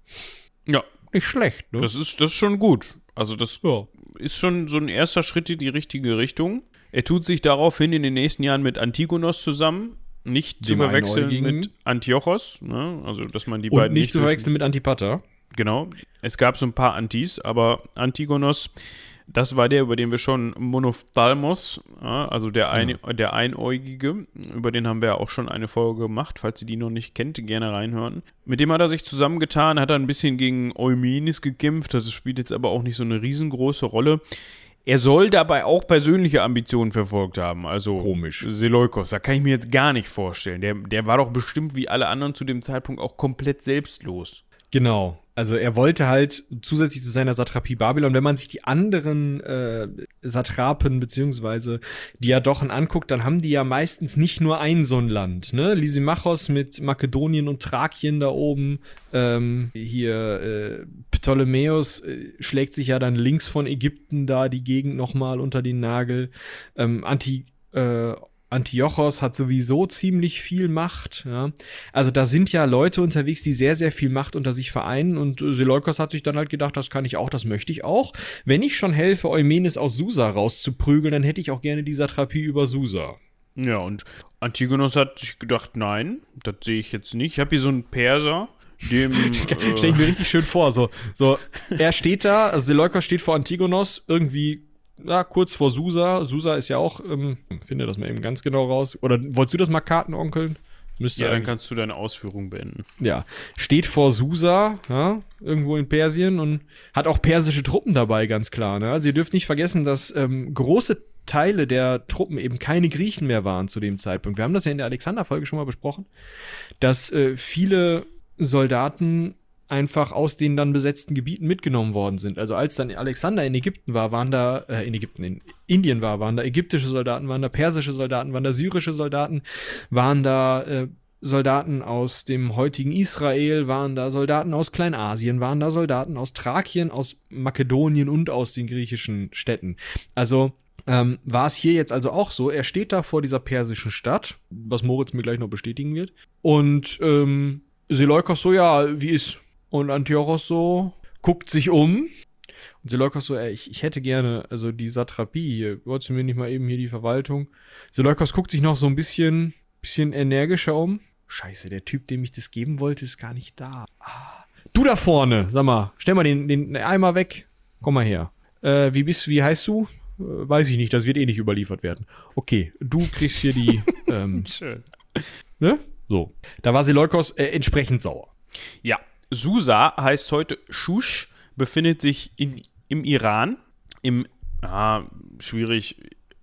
Ja, nicht schlecht, ne? das ist, das ist schon gut. Also das ja. ist schon so ein erster Schritt in die richtige Richtung. Er tut sich daraufhin in den nächsten Jahren mit Antigonos zusammen. Nicht zu verwechseln mit Antiochos, ne? also dass man die Und beiden nicht zu verwechseln mit Antipater. Genau. Es gab so ein paar Antis, aber Antigonos, das war der, über den wir schon Monophthalmos, ja, also der, ein, der Einäugige, über den haben wir ja auch schon eine Folge gemacht. Falls ihr die noch nicht kennt, gerne reinhören. Mit dem hat er sich zusammengetan, hat er ein bisschen gegen Eumenes gekämpft. Das spielt jetzt aber auch nicht so eine riesengroße Rolle. Er soll dabei auch persönliche Ambitionen verfolgt haben. Also Komisch. Seleukos, da kann ich mir jetzt gar nicht vorstellen. Der, der war doch bestimmt wie alle anderen zu dem Zeitpunkt auch komplett selbstlos. Genau. Also er wollte halt zusätzlich zu seiner Satrapie Babylon, wenn man sich die anderen äh, Satrapen beziehungsweise Diadochen anguckt, dann haben die ja meistens nicht nur ein so ein Land. Ne? Lysimachos mit Makedonien und Thrakien da oben. Ähm, hier äh, Ptolemäus äh, schlägt sich ja dann links von Ägypten da die Gegend nochmal unter den Nagel. Ähm, Anti äh, Antiochos hat sowieso ziemlich viel Macht. Ja. Also da sind ja Leute unterwegs, die sehr, sehr viel Macht unter sich vereinen und äh, Seleukos hat sich dann halt gedacht, das kann ich auch, das möchte ich auch. Wenn ich schon helfe, Eumenes aus Susa rauszuprügeln, dann hätte ich auch gerne die Satrapie über Susa. Ja, und Antigonos hat sich gedacht, nein, das sehe ich jetzt nicht. Ich habe hier so einen Perser, dem. (laughs) Stell ich mir richtig schön vor. So, so, er steht da, also Seleukos steht vor Antigonos, irgendwie ja, kurz vor Susa. Susa ist ja auch, ähm, finde das mal eben ganz genau raus. Oder wolltest du das mal kartenonkeln? Müsste ja, dann kannst du deine Ausführung beenden. ja, steht vor Susa, ja, irgendwo in Persien und hat auch persische Truppen dabei, ganz klar. Ne? Also ihr dürft nicht vergessen, dass ähm, große Teile der Truppen eben keine Griechen mehr waren zu dem Zeitpunkt. Wir haben das ja in der Alexander-Folge schon mal besprochen, dass äh, viele Soldaten einfach aus den dann besetzten Gebieten mitgenommen worden sind. Also als dann Alexander in Ägypten war, waren da, äh, in Ägypten, in Indien war, waren da ägyptische Soldaten, waren da persische Soldaten, waren da syrische Soldaten, waren da äh, Soldaten aus dem heutigen Israel, waren da Soldaten aus Kleinasien, waren da Soldaten aus Thrakien, aus Makedonien und aus den griechischen Städten. Also ähm, war es hier jetzt also auch so, er steht da vor dieser persischen Stadt, was Moritz mir gleich noch bestätigen wird, und ähm, Seleukos so, ja, wie ist? Und Antiochos so, guckt sich um, und Seleukos so, ey, ich, ich hätte gerne, also die Satrapie hier, wolltest du mir nicht mal eben hier die Verwaltung? Seleukos guckt sich noch so ein bisschen, bisschen energischer um. Scheiße, der Typ, dem ich das geben wollte, ist gar nicht da. Ah. Du da vorne, sag mal, stell mal den, den Eimer weg. Komm mal her. Äh, wie bist, wie heißt du? Äh, weiß ich nicht, das wird eh nicht überliefert werden. Okay, du kriegst hier die, (laughs) ähm, Schön. ne? So. Da war Seleukos äh, entsprechend sauer. Ja, Susa heißt heute Shush, befindet sich in, im Iran, im, ah, schwierig,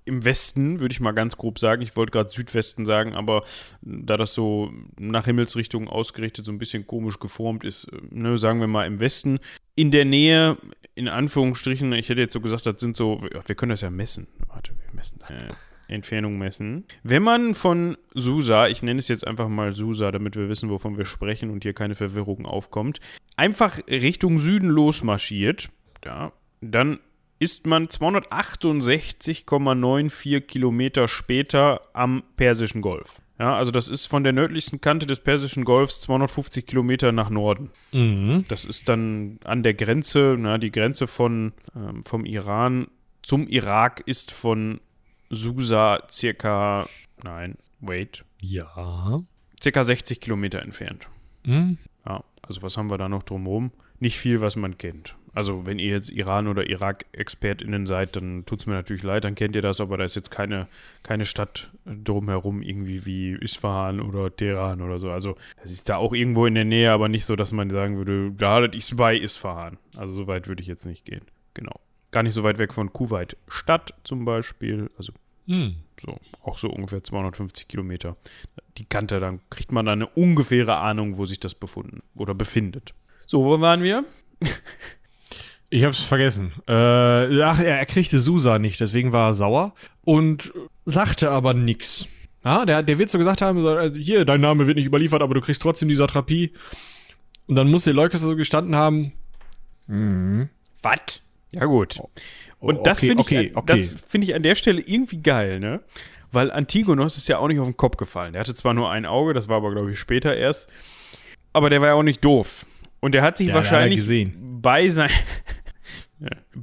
im Westen, würde ich mal ganz grob sagen. Ich wollte gerade Südwesten sagen, aber da das so nach Himmelsrichtung ausgerichtet so ein bisschen komisch geformt ist, äh, ne, sagen wir mal im Westen. In der Nähe, in Anführungsstrichen, ich hätte jetzt so gesagt, das sind so, wir können das ja messen. Warte, wir messen. Äh, Entfernung messen. Wenn man von Susa, ich nenne es jetzt einfach mal Susa, damit wir wissen, wovon wir sprechen und hier keine Verwirrung aufkommt, einfach Richtung Süden losmarschiert, ja, dann ist man 268,94 Kilometer später am Persischen Golf. Ja, also das ist von der nördlichsten Kante des Persischen Golfs 250 Kilometer nach Norden. Mhm. Das ist dann an der Grenze, na, die Grenze von, ähm, vom Iran zum Irak ist von Susa circa, nein, wait, Ja. circa 60 Kilometer entfernt. Mhm. Ja, also was haben wir da noch drumherum? Nicht viel, was man kennt. Also wenn ihr jetzt Iran- oder Irak-ExpertInnen seid, dann tut es mir natürlich leid, dann kennt ihr das, aber da ist jetzt keine, keine Stadt drumherum irgendwie wie Isfahan oder Teheran oder so. Also das ist da auch irgendwo in der Nähe, aber nicht so, dass man sagen würde, da das ist bei Isfahan. Also so weit würde ich jetzt nicht gehen. Genau. Gar nicht so weit weg von Kuwait Stadt zum Beispiel. Also Mhm. so, auch so ungefähr 250 Kilometer. Die Kante, dann kriegt man da eine ungefähre Ahnung, wo sich das befunden oder befindet. So, wo waren wir? Ich hab's vergessen. Äh, ach, er, er kriegte Susa nicht, deswegen war er sauer und sagte aber nix. Ja, der, der wird so gesagt haben, so, also hier, dein Name wird nicht überliefert, aber du kriegst trotzdem die Satrapie. Und dann muss der Leukes so gestanden haben. Mhm. Was? Ja, gut. Und Oh, das okay, finde ich, okay, okay. das finde ich an der Stelle irgendwie geil, ne? Weil Antigonos ist ja auch nicht auf den Kopf gefallen. Der hatte zwar nur ein Auge, das war aber, glaube ich, später erst. Aber der war ja auch nicht doof. Und der hat sich Ja, wahrscheinlich bei sein. (laughs)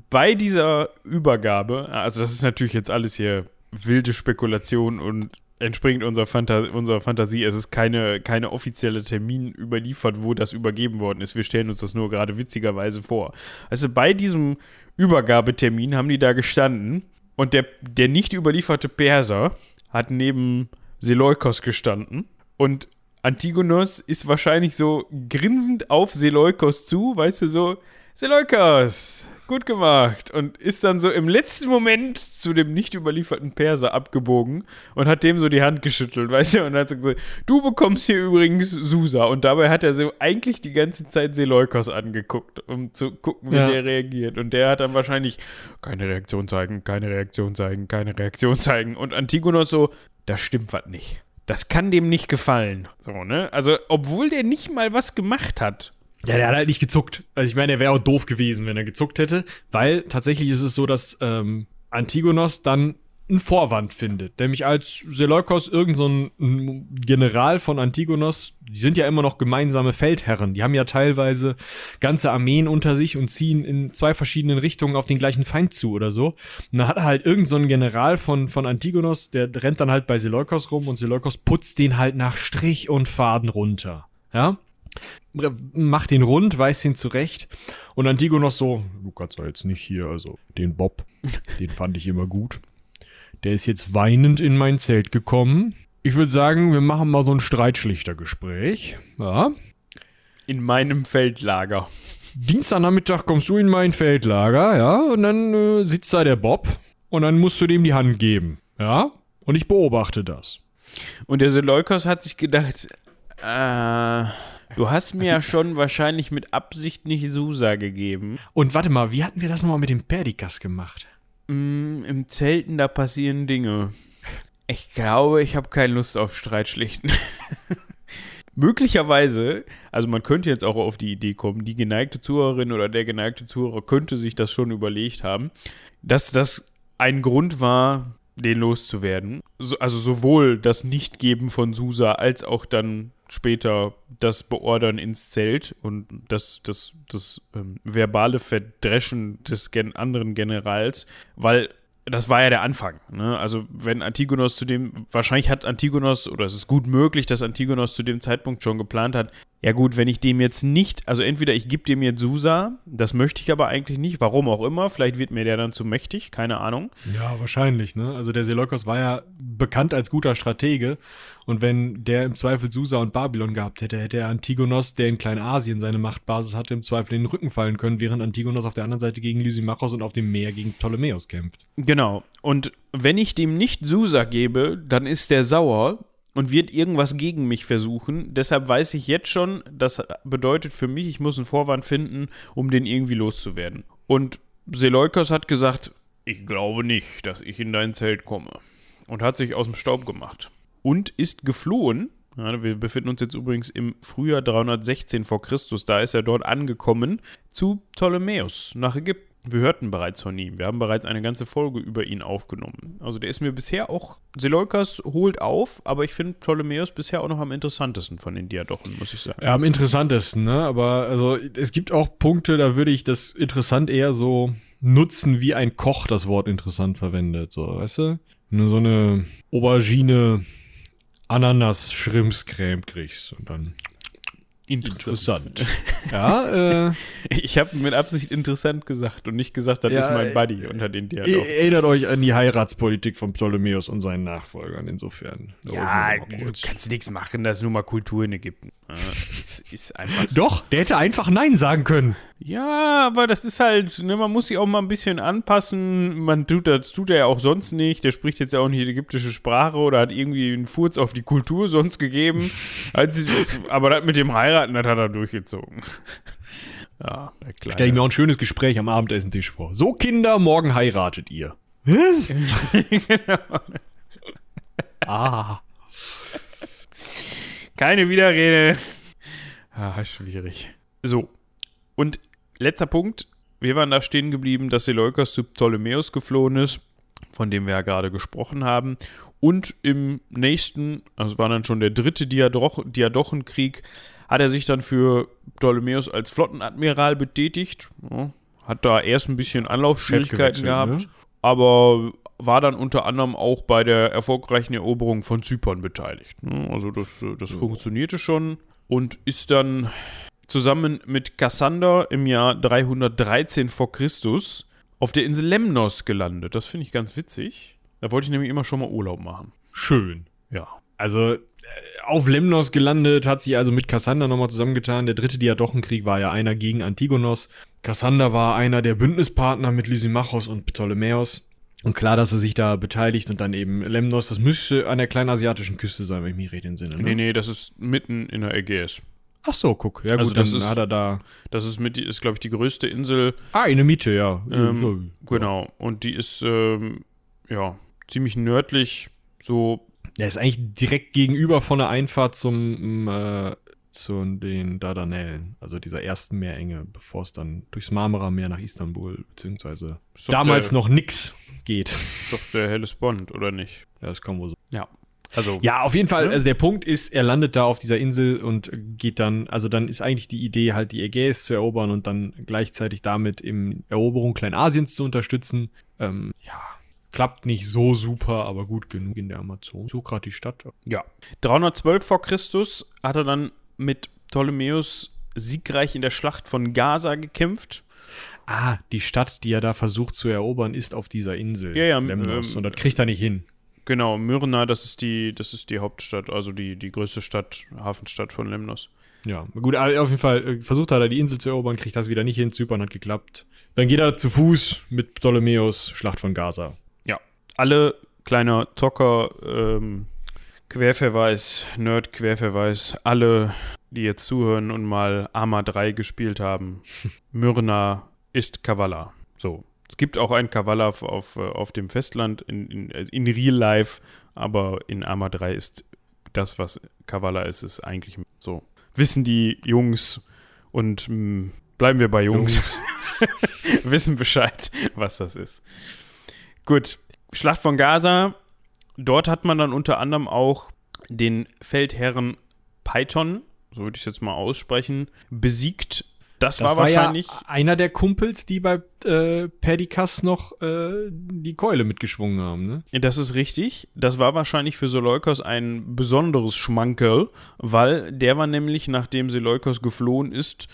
Bei dieser Übergabe, also das ist natürlich jetzt alles hier wilde Spekulation und entspringt unserer, Phanta unserer Fantasie. Es ist keine, keine offizielle Termin überliefert, wo das übergeben worden ist. Wir stellen uns das nur gerade witzigerweise vor. Also bei diesem Übergabetermin haben die da gestanden. Und der, der nicht überlieferte Perser hat neben Seleukos gestanden. Und Antigonos ist wahrscheinlich so grinsend auf Seleukos zu, weißt du, so, Seleukos, gut gemacht. Und ist dann so im letzten Moment zu dem nicht überlieferten Perser abgebogen und hat dem so die Hand geschüttelt, weißt du, und hat so gesagt, du bekommst hier übrigens Susa. Und dabei hat er so eigentlich die ganze Zeit Seleukos angeguckt, um zu gucken, wie Ja. der reagiert. Und der hat dann wahrscheinlich keine Reaktion zeigen, keine Reaktion zeigen, keine Reaktion zeigen. Und Antigonos so, da stimmt was nicht. Das kann dem nicht gefallen. So, ne? Also, obwohl der nicht mal was gemacht hat. Ja, der hat halt nicht gezuckt. Also ich meine, er wäre auch doof gewesen, wenn er gezuckt hätte, weil tatsächlich ist es so, dass ähm, Antigonos dann einen Vorwand findet, nämlich als Seleukos irgend so General von Antigonos, die sind ja immer noch gemeinsame Feldherren, die haben ja teilweise ganze Armeen unter sich und ziehen in zwei verschiedenen Richtungen auf den gleichen Feind zu oder so. Und dann hat halt irgend so General von, von Antigonos, der rennt dann halt bei Seleukos rum und Seleukos putzt den halt nach Strich und Faden runter. Ja? Macht den rund, weist ihn zurecht. Und Antigonos so, du kannst doch jetzt nicht hier, also den Bob, (laughs) den fand ich immer gut. Der ist jetzt weinend in mein Zelt gekommen. Ich würde sagen, wir machen mal so ein Streitschlichtergespräch. Ja. In meinem Feldlager. Dienstagnachmittag kommst du in mein Feldlager, ja, und dann äh, sitzt da der Bob und dann musst du dem die Hand geben, ja. Und ich beobachte das. Und der Seleukos hat sich gedacht, äh, du hast mir ja schon wahrscheinlich mit Absicht nicht Susa gegeben. Und warte mal, wie hatten wir das nochmal mit dem Perdikas gemacht? Mm, Im Zelten, da passieren Dinge. Ich glaube, ich habe keine Lust auf Streitschlichten. (laughs) Möglicherweise, also man könnte jetzt auch auf die Idee kommen, die geneigte Zuhörerin oder der geneigte Zuhörer könnte sich das schon überlegt haben, dass das ein Grund war, den loszuwerden. So, also sowohl das Nichtgeben von Susa als auch dann später das Beordern ins Zelt und das, das, das ähm, verbale Verdreschen des gen anderen Generals, weil das war ja der Anfang. Ne? Also wenn Antigonos zu dem, wahrscheinlich hat Antigonos, oder es ist gut möglich, dass Antigonos zu dem Zeitpunkt schon geplant hat, ja gut, wenn ich dem jetzt nicht, also entweder ich gebe dem jetzt Susa, das möchte ich aber eigentlich nicht, warum auch immer, vielleicht wird mir der dann zu mächtig, keine Ahnung. Ja, wahrscheinlich, ne? Also der Seleukos war ja bekannt als guter Stratege und wenn der im Zweifel Susa und Babylon gehabt hätte, hätte er Antigonos, der in Kleinasien seine Machtbasis hatte, im Zweifel in den Rücken fallen können, während Antigonos auf der anderen Seite gegen Lysimachos und auf dem Meer gegen Ptolemäus kämpft. Genau. Und wenn ich dem nicht Susa gebe, dann ist der sauer und wird irgendwas gegen mich versuchen. Deshalb weiß ich jetzt schon, das bedeutet für mich, ich muss einen Vorwand finden, um den irgendwie loszuwerden. Und Seleukos hat gesagt, ich glaube nicht, dass ich in dein Zelt komme. und hat sich aus dem Staub gemacht. Und ist geflohen. Ja, wir befinden uns jetzt übrigens im Frühjahr 316 vor Christus. Da ist er dort angekommen zu Ptolemäus nach Ägypten. Wir hörten bereits von ihm. Wir haben bereits eine ganze Folge über ihn aufgenommen. Also der ist mir bisher auch. Seleukas holt auf, aber ich finde Ptolemäus bisher auch noch am interessantesten von den Diadochen, muss ich sagen. Ja, am interessantesten, ne? Aber also es gibt auch Punkte, da würde ich das interessant eher so nutzen, wie ein Koch das Wort interessant verwendet. So, weißt du? Wenn du so eine Aubergine Ananas Schrimpscreme kriegst und dann Interessant. ja, äh, (laughs) Ich habe mit Absicht interessant gesagt und nicht gesagt, das Ja, ist mein Buddy äh, unter den ihr Diadochen. erinnert euch an die Heiratspolitik von Ptolemäus und seinen Nachfolgern insofern. Ja, du kannst nichts machen, das ist nur mal Kultur in Ägypten. Ja, es ist einfach. Doch, der hätte einfach Nein sagen können. Ja, aber das ist halt, ne, man muss sich auch mal ein bisschen anpassen. Man tut das tut er ja auch sonst nicht. Der spricht jetzt ja auch nicht die ägyptische Sprache oder hat irgendwie einen Furz auf die Kultur sonst gegeben. (laughs) Als, aber das mit dem Heiraten, das hat er durchgezogen. Ja, der Stell ich mir auch ein schönes Gespräch am Abendessentisch vor. So, Kinder, morgen heiratet ihr. Was? (laughs) ah. Keine Widerrede. (laughs) Ah, schwierig. So. Und letzter Punkt. Wir waren da stehen geblieben, dass Seleukos zu Ptolemäus geflohen ist, von dem wir ja gerade gesprochen haben. Und im nächsten, also war dann schon der dritte Diadoch Diadochenkrieg, hat er sich dann für Ptolemäus als Flottenadmiral betätigt. Ja, hat da erst ein bisschen Anlaufschwierigkeiten gehabt, gewechselt, aber war dann unter anderem auch bei der erfolgreichen Eroberung von Zypern beteiligt. ne? Also das, äh, das funktionierte schon und ist dann zusammen mit Kassander im Jahr 313 vor Christus auf der Insel Lemnos gelandet. Das finde ich ganz witzig. Da wollte ich nämlich immer schon mal Urlaub machen. Schön. Ja. Also äh, auf Lemnos gelandet, hat sich also mit Kassander nochmal zusammengetan. Der dritte Diadochenkrieg war ja einer gegen Antigonos. Kassander war einer der Bündnispartner mit Lysimachos und Ptolemäus. Und klar, dass er sich da beteiligt und dann eben Lemnos, das müsste an der kleinasiatischen Küste sein, wenn ich mich recht entsinne. Ne? Nee, nee, das ist mitten in der Ägäis. Ach so, guck. Ja gut, Also das dann ist- hat er da... Das ist mit, ist, glaube ich, die größte Insel. Ah, eine Miete, ja. Ähm, Genau. Und die ist, ähm, ja, ziemlich nördlich, so Ja, ist eigentlich direkt gegenüber von der Einfahrt zum, äh, zu den Dardanellen, also dieser ersten Meerenge, bevor es dann durchs Marmara-Meer nach Istanbul, beziehungsweise damals der- noch nix geht. ist doch der Hellespont, oder nicht? Ja, das kann wohl so. Ja. Also, Ja, auf jeden Fall, Ja. also der Punkt ist, er landet da auf dieser Insel und geht dann, also dann ist eigentlich die Idee, halt die Ägäis zu erobern und dann gleichzeitig damit im Eroberung Kleinasiens zu unterstützen. Ähm, ja, klappt nicht so super, aber gut genug in der Amazon. So gerade die Stadt. Ja. 312 vor Christus hat er dann mit Ptolemäus siegreich in der Schlacht von Gaza gekämpft. Ah, die Stadt, die er da versucht zu erobern, ist auf dieser Insel. Ja, ja, Lemnos. ähm, und das kriegt er nicht hin. Genau, Myrna, das ist die, das ist die Hauptstadt, also die, die größte Stadt, Hafenstadt von Lemnos. Ja, gut, auf jeden Fall äh, versucht er da die Insel zu erobern, kriegt das wieder nicht hin. Zypern hat geklappt. Dann geht er zu Fuß mit Ptolemäus, Schlacht von Gaza. Ja. Alle kleiner Zocker, ähm, Querverweis, Nerd Querverweis, alle, die jetzt zuhören und mal Arma 3 gespielt haben, (laughs) Myrna ist Kavala. So. Es gibt auch einen Kavala auf, auf, äh, auf dem Festland in, in, in Real Life, aber in Arma 3 ist das, was Kavala ist, ist eigentlich so. Wissen die Jungs und mh, bleiben wir bei Jungs, (laughs) wissen Bescheid, was das ist. Gut, Schlacht von Gaza. Dort hat man dann unter anderem auch den Feldherren Python, so würde ich es jetzt mal aussprechen, besiegt. Das, war wahrscheinlich. ja einer der Kumpels, die bei äh, Perdikas noch äh, die Keule mitgeschwungen haben, ne? Das ist richtig. Das war wahrscheinlich für Seleukos ein besonderes Schmankerl, weil der war nämlich, nachdem Seleukos geflohen ist,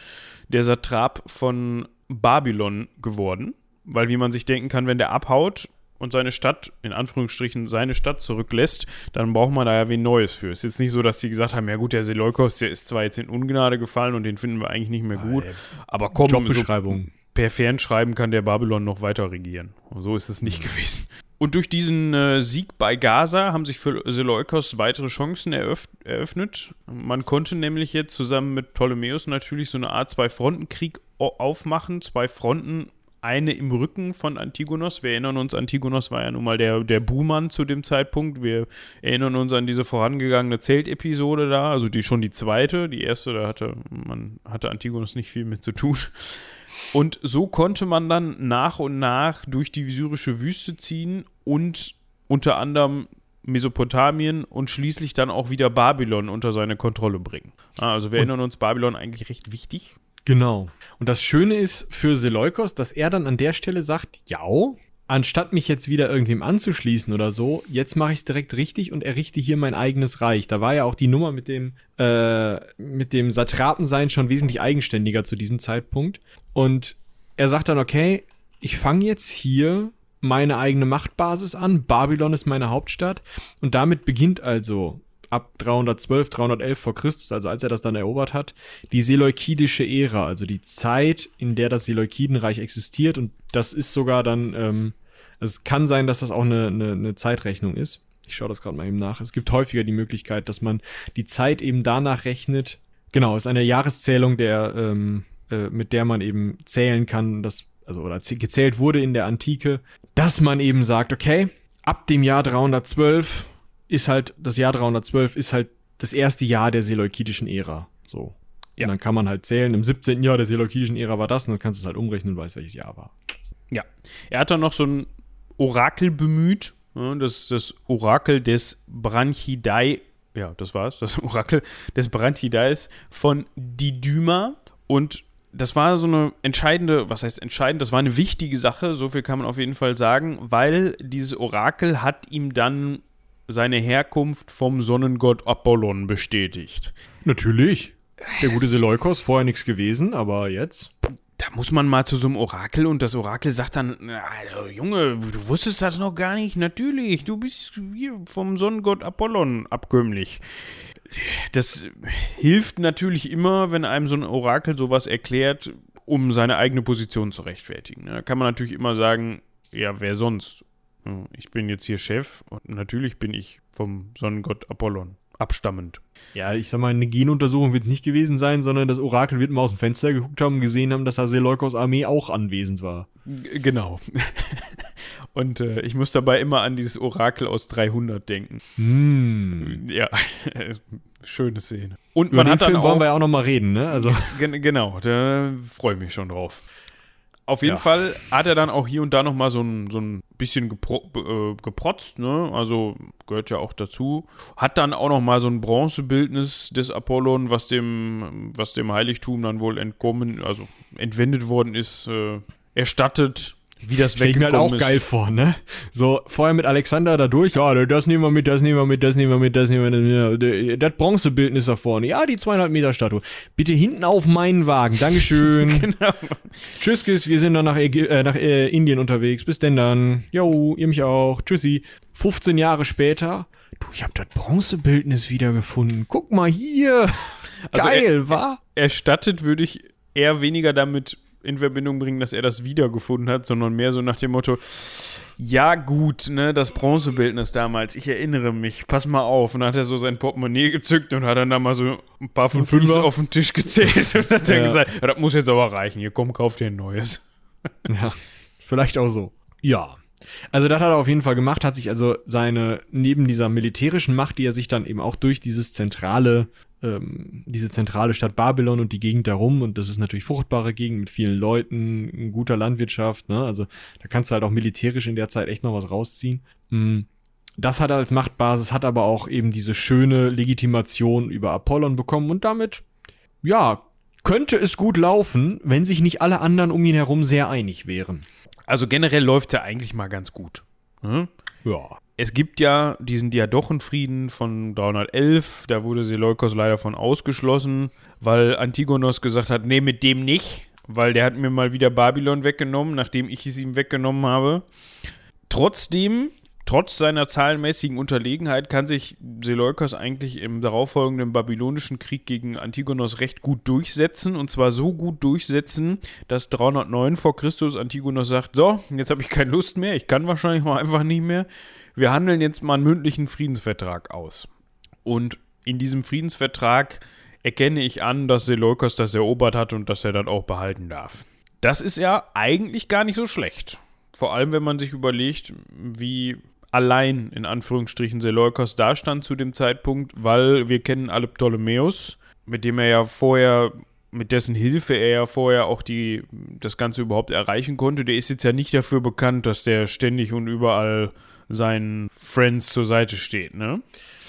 der Satrap von Babylon geworden. Weil, wie man sich denken kann, wenn der abhaut und seine Stadt, in Anführungsstrichen, seine Stadt zurücklässt, dann braucht man da ja wen Neues für. Es ist jetzt nicht so, dass die gesagt haben, ja gut, der Seleukos, der ist zwar jetzt in Ungnade gefallen und den finden wir eigentlich nicht mehr gut, ey, aber komm, so Jobbeschreibung. per Fernschreiben kann der Babylon noch weiter regieren. Und so ist es nicht gewesen. Und durch diesen äh, Sieg bei Gaza haben sich für Seleukos weitere Chancen eröff eröffnet. Man konnte nämlich jetzt zusammen mit Ptolemäus natürlich so eine Art Zwei-Fronten-Krieg aufmachen. Zwei Fronten eine im Rücken von Antigonos. Wir erinnern uns, Antigonos war ja nun mal der, der Buhmann zu dem Zeitpunkt. Wir erinnern uns an diese vorangegangene Zeltepisode da, also die schon die zweite. Die erste, da hatte man hatte Antigonos nicht viel mit zu tun. Und so konnte man dann nach und nach durch die syrische Wüste ziehen und unter anderem Mesopotamien und schließlich dann auch wieder Babylon unter seine Kontrolle bringen. Also wir erinnern uns, Babylon eigentlich recht wichtig. Genau. Und das Schöne ist für Seleukos, dass er dann an der Stelle sagt, ja, anstatt mich jetzt wieder irgendwem anzuschließen oder so, jetzt mache ich es direkt richtig und errichte hier mein eigenes Reich. Da war ja auch die Nummer mit dem, äh, mit dem Satrapensein schon wesentlich eigenständiger zu diesem Zeitpunkt. Und er sagt dann, okay, ich fange jetzt hier meine eigene Machtbasis an. Babylon ist meine Hauptstadt. Und damit beginnt also ab 312, 311 vor Christus, also als er das dann erobert hat, die seleukidische Ära, also die Zeit, in der das Seleukidenreich existiert. Und das ist sogar dann, ähm, es kann sein, dass das auch eine, eine, eine Zeitrechnung ist. Ich schaue das gerade mal eben nach. Es gibt häufiger die Möglichkeit, dass man die Zeit eben danach rechnet. Genau, es ist eine Jahreszählung, der, ähm, äh, mit der man eben zählen kann, dass, also oder gezählt wurde in der Antike, dass man eben sagt, okay, ab dem Jahr 312 ist halt, das Jahr 312 ist halt das erste Jahr der seleukidischen Ära. So. Ja. Und dann kann man halt zählen, im 17. Jahr der seleukidischen Ära war das und dann kannst du es halt umrechnen und weißt, welches Jahr war. Ja. Er hat dann noch so ein Orakel bemüht, das, das Orakel des Branchidai, ja, das war's, das (laughs) Orakel des Branchidais von Didyma und das war so eine entscheidende, was heißt entscheidend, das war eine wichtige Sache, so viel kann man auf jeden Fall sagen, weil dieses Orakel hat ihm dann seine Herkunft vom Sonnengott Apollon bestätigt. Natürlich. Der gute Seleukos, vorher nichts gewesen, aber jetzt. Da muss man mal zu so einem Orakel und das Orakel sagt dann, also, Junge, du wusstest das noch gar nicht? Natürlich, du bist hier vom Sonnengott Apollon abkömmlich. Das hilft natürlich immer, wenn einem so ein Orakel sowas erklärt, um seine eigene Position zu rechtfertigen. Da kann man natürlich immer sagen, ja, wer sonst? Ich bin jetzt hier Chef und natürlich bin ich vom Sonnengott Apollon abstammend. Ja, ich sag mal, eine Genuntersuchung wird es nicht gewesen sein, sondern das Orakel wird mal aus dem Fenster geguckt haben und gesehen haben, dass da Seleukos Armee auch anwesend war. G genau. (laughs) und äh, ich muss dabei immer an dieses Orakel aus 300 denken. Mm. Ja, (laughs) schöne Szene. Und Über man hat dann Film auch, wollen wir ja auch noch mal reden, ne? Also. Genau, da freue ich mich schon drauf. Auf jeden ja. Fall hat er dann auch hier und da noch mal so ein, so ein bisschen gepro äh, geprotzt, ne? Also gehört ja auch dazu. Hat dann auch noch mal so ein Bronzebildnis des Apollon, was dem, was dem Heiligtum dann wohl entkommen, also entwendet worden ist, äh, erstattet wie das Stell ich mir halt auch ist. geil vor, ne? So, vorher mit Alexander da durch, ja, das nehmen wir mit, das nehmen wir mit, das nehmen wir mit, das nehmen wir mit. Das Bronzebildnis da vorne, ja, die zweieinhalb Meter Statue. Bitte hinten auf meinen Wagen, Dankeschön. (laughs) genau. Tschüss, wir sind dann nach, äh, nach äh, Indien unterwegs. Bis denn dann. Jo, ihr mich auch. Tschüssi. 15 Jahre später, du, ich hab das Bronzebildnis wiedergefunden. Guck mal hier. Also geil, er, wa? Erstattet würde ich eher weniger damit in Verbindung bringen, dass er das wiedergefunden hat, sondern mehr so nach dem Motto, ja gut, ne, das Bronzebildnis damals, ich erinnere mich, pass mal auf. Und dann hat er so sein Portemonnaie gezückt und hat dann da mal so ein paar von Fünfer auf den Tisch gezählt und hat dann gesagt, ja, das muss jetzt aber reichen, hier komm, kauf dir ein neues. Ja, vielleicht auch so. Ja. Also das hat er auf jeden Fall gemacht, hat sich also seine, neben dieser militärischen Macht, die er sich dann eben auch durch dieses zentrale ähm, diese zentrale Stadt Babylon und die Gegend darum und das ist natürlich fruchtbare Gegend mit vielen Leuten, guter Landwirtschaft, ne? Also da kannst du halt auch militärisch in der Zeit echt noch was rausziehen. Mm, das hat er als Machtbasis, hat aber auch eben diese schöne Legitimation über Apollon bekommen und damit, ja, könnte es gut laufen, wenn sich nicht alle anderen um ihn herum sehr einig wären. Also generell läuft es ja eigentlich mal ganz gut. Hm? Ja es gibt ja diesen Diadochenfrieden von 311, da wurde Seleukos leider von ausgeschlossen, weil Antigonos gesagt hat, nee, mit dem nicht, weil der hat mir mal wieder Babylon weggenommen, nachdem ich es ihm weggenommen habe. Trotzdem Trotz seiner zahlenmäßigen Unterlegenheit kann sich Seleukos eigentlich im darauffolgenden babylonischen Krieg gegen Antigonos recht gut durchsetzen. Und zwar so gut durchsetzen, dass 309 vor Christus Antigonos sagt: So, jetzt habe ich keine Lust mehr, ich kann wahrscheinlich mal einfach nicht mehr. Wir handeln jetzt mal einen mündlichen Friedensvertrag aus. Und in diesem Friedensvertrag erkenne ich an, dass Seleukos das erobert hat und dass er das auch behalten darf. Das ist ja eigentlich gar nicht so schlecht. Vor allem, wenn man sich überlegt, wie allein in Anführungsstrichen Seleukos dastand zu dem Zeitpunkt, weil wir kennen alle Ptolemäus, mit dem er ja vorher, mit dessen Hilfe er ja vorher auch die, das Ganze überhaupt erreichen konnte. Der ist jetzt ja nicht dafür bekannt, dass der ständig und überall seinen Friends zur Seite steht, ne?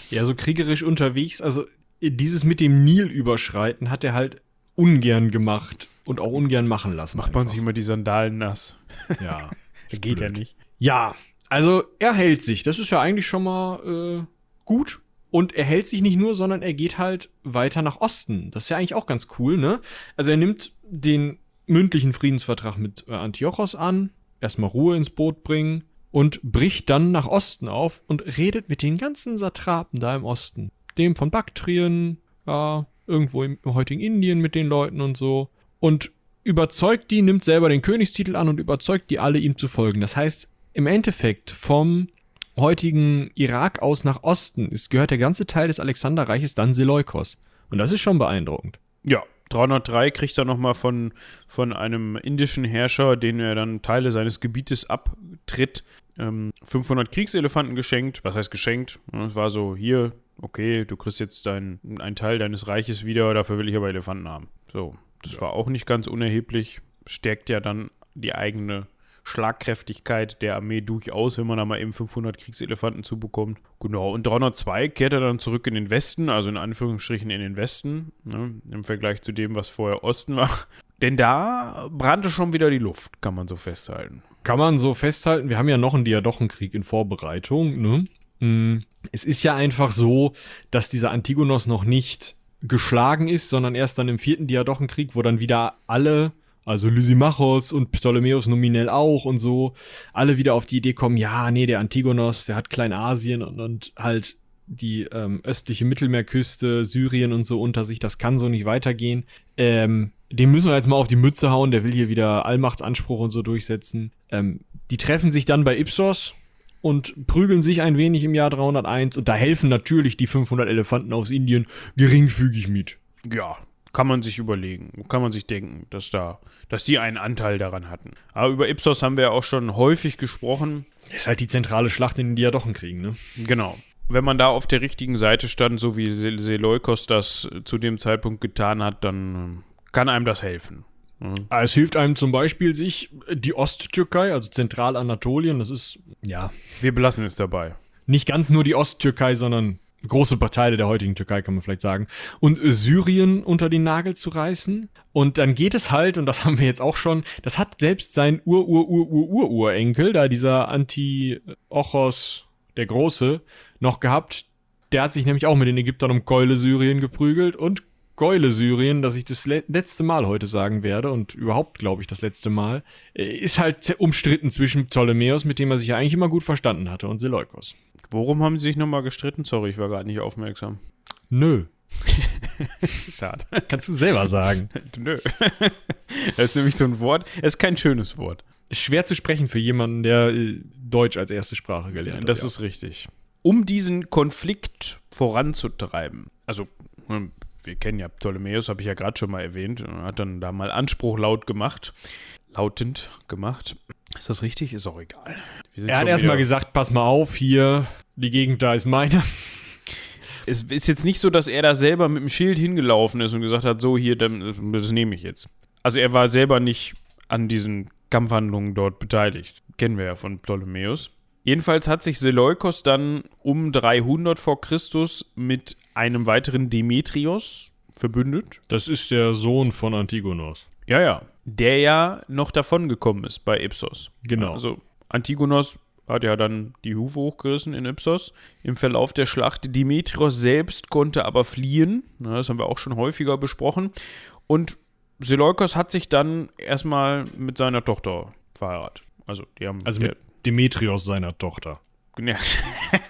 Ja, so kriegerisch unterwegs, also dieses mit dem Nil überschreiten hat er halt ungern gemacht und auch ungern machen lassen. Macht man sich immer die Sandalen nass. Ja. (laughs) Geht blöd. ja nicht. Ja, also er hält sich. Das ist ja eigentlich schon mal äh, gut. Und er hält sich nicht nur, sondern er geht halt weiter nach Osten. Das ist ja eigentlich auch ganz cool, ne? Also er nimmt den mündlichen Friedensvertrag mit äh, Antiochos an, erstmal Ruhe ins Boot bringen und bricht dann nach Osten auf und redet mit den ganzen Satrapen da im Osten. Dem von Baktrien, ja, irgendwo im, im heutigen Indien mit den Leuten und so. Und überzeugt die, nimmt selber den Königstitel an und überzeugt die alle, ihm zu folgen. Das heißt, im Endeffekt vom heutigen Irak aus nach Osten ist, gehört der ganze Teil des Alexanderreiches dann Seleukos. Und das ist schon beeindruckend. Ja, 303 kriegt er nochmal von, von einem indischen Herrscher, den er dann Teile seines Gebietes abtritt, ähm, 500 Kriegselefanten geschenkt. Was heißt geschenkt? Ja, Es war so, hier, okay, du kriegst jetzt dein, einen Teil deines Reiches wieder, dafür will ich aber Elefanten haben. So, das war auch nicht ganz unerheblich. Stärkt ja dann die eigene Schlagkräftigkeit der Armee durchaus, wenn man da mal eben 500 Kriegselefanten zubekommt. Genau, und 302 kehrt er dann zurück in den Westen, also in Anführungsstrichen in den Westen, ne, im Vergleich zu dem, was vorher Osten war. (laughs) Denn da brannte schon wieder die Luft, kann man so festhalten. Kann man so festhalten, wir haben ja noch einen Diadochenkrieg in Vorbereitung, ne? Mm, Es ist ja einfach so, dass dieser Antigonos noch nicht geschlagen ist, sondern erst dann im vierten Diadochenkrieg, wo dann wieder alle, also Lysimachos und Ptolemäus nominell auch und so, alle wieder auf die Idee kommen, ja, nee, der Antigonos, der hat Kleinasien und, und halt die ähm, östliche Mittelmeerküste, Syrien und so unter sich, das kann so nicht weitergehen. Ähm, dem müssen wir jetzt mal auf die Mütze hauen, der will hier wieder Allmachtsanspruch und so durchsetzen. Ähm, die treffen sich dann bei Ipsos und prügeln sich ein wenig im Jahr 301 und da helfen natürlich die 500 Elefanten aus Indien geringfügig mit. Ja, kann man sich überlegen, kann man sich denken, dass da, dass die einen Anteil daran hatten. Aber über Ipsos haben wir ja auch schon häufig gesprochen. Ist halt die zentrale Schlacht in den Diadochenkriegen, ne? Genau. Wenn man da auf der richtigen Seite stand, so wie Se- Seleukos das äh, zu dem Zeitpunkt getan hat, dann ähm, kann einem das helfen. Ah, Es hilft einem zum Beispiel, sich die Osttürkei, also Zentralanatolien, das ist, ja, Wir belassen es dabei. nicht ganz nur die Osttürkei, sondern große Teile der heutigen Türkei, kann man vielleicht sagen, und äh, Syrien unter den Nagel zu reißen. Und dann geht es halt, und das (laughs) haben wir jetzt auch schon, das hat selbst sein Ur-Ur-Ur-Ur-Urenkel, da dieser Antiochos der Große, noch gehabt. Der hat sich nämlich auch mit den Ägyptern um Keule Syrien geprügelt und Keule Syrien, das ich das le letzte Mal heute sagen werde und überhaupt, glaube ich, das letzte Mal, äh, ist halt umstritten zwischen Ptolemäus, mit dem er sich ja eigentlich immer gut verstanden hatte, und Seleukos. Worum haben sie sich nochmal gestritten? Sorry, ich war gerade nicht aufmerksam. Nö. (laughs) Schade. Kannst du selber sagen. (laughs) Nö. (laughs) Das ist nämlich so ein Wort. Es ist kein schönes Wort. Ist schwer zu sprechen für jemanden, der äh, Deutsch als erste Sprache gelernt hat. Das ja. ist richtig. Um diesen Konflikt voranzutreiben, also hm, wir kennen ja Ptolemäus, habe ich ja gerade schon mal erwähnt, er hat dann da mal Anspruch laut gemacht, lautend gemacht. Ist das richtig? Ist auch egal. Er hat erstmal gesagt, pass mal auf, hier, die Gegend da ist meine. (laughs) es ist jetzt nicht so, dass er da selber mit dem Schild hingelaufen ist und gesagt hat, so hier, das nehme ich jetzt. Also er war selber nicht an diesen Kampfhandlungen dort beteiligt. Kennen wir ja von Ptolemäus. Jedenfalls hat sich Seleukos dann um 300 vor Christus mit einem weiteren Demetrios verbündet. Das ist der Sohn von Antigonos. Ja, ja. Der ja noch davon gekommen ist bei Ipsos. Genau. Also Antigonos hat ja dann die Hufe hochgerissen in Ipsos im Verlauf der Schlacht. Demetrios selbst konnte aber fliehen. Das haben wir auch schon häufiger besprochen. Und Seleukos hat sich dann erstmal mit seiner Tochter verheiratet. Also die haben Also mit Demetrios seiner Tochter. Ja,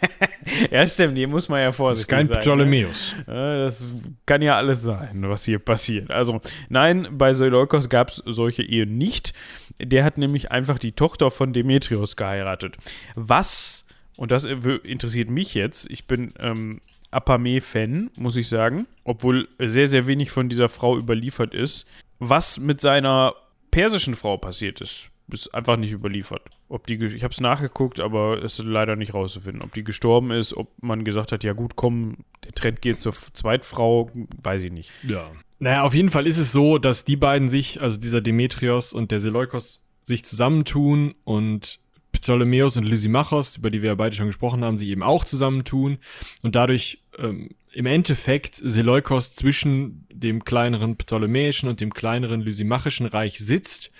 (laughs) ja, stimmt, hier muss man ja Das ist vorsichtig kein sein. ne? Ptolemäus. Ja, Das kann ja alles sein, was hier passiert. Also, nein, bei Seleukos gab es solche Ehen nicht. Der hat nämlich einfach die Tochter von Demetrios geheiratet. Was, und das interessiert mich jetzt, ich bin ähm, Apame-Fan, muss ich sagen, obwohl sehr, sehr wenig von dieser Frau überliefert ist, was mit seiner persischen Frau passiert ist, ist einfach nicht überliefert. Ob die, ich habe es nachgeguckt, aber es ist leider nicht rauszufinden. Ob die gestorben ist, ob man gesagt hat, ja gut, komm, der Trend geht zur Zweitfrau, weiß ich nicht. Ja. Naja, auf jeden Fall ist es so, dass die beiden sich, also dieser Demetrios und der Seleukos, sich zusammentun und Ptolemäus und Lysimachos, über die wir ja beide schon gesprochen haben, sich eben auch zusammentun und dadurch ähm, im Endeffekt Seleukos zwischen dem kleineren ptolemäischen und dem kleineren lysimachischen Reich sitzt,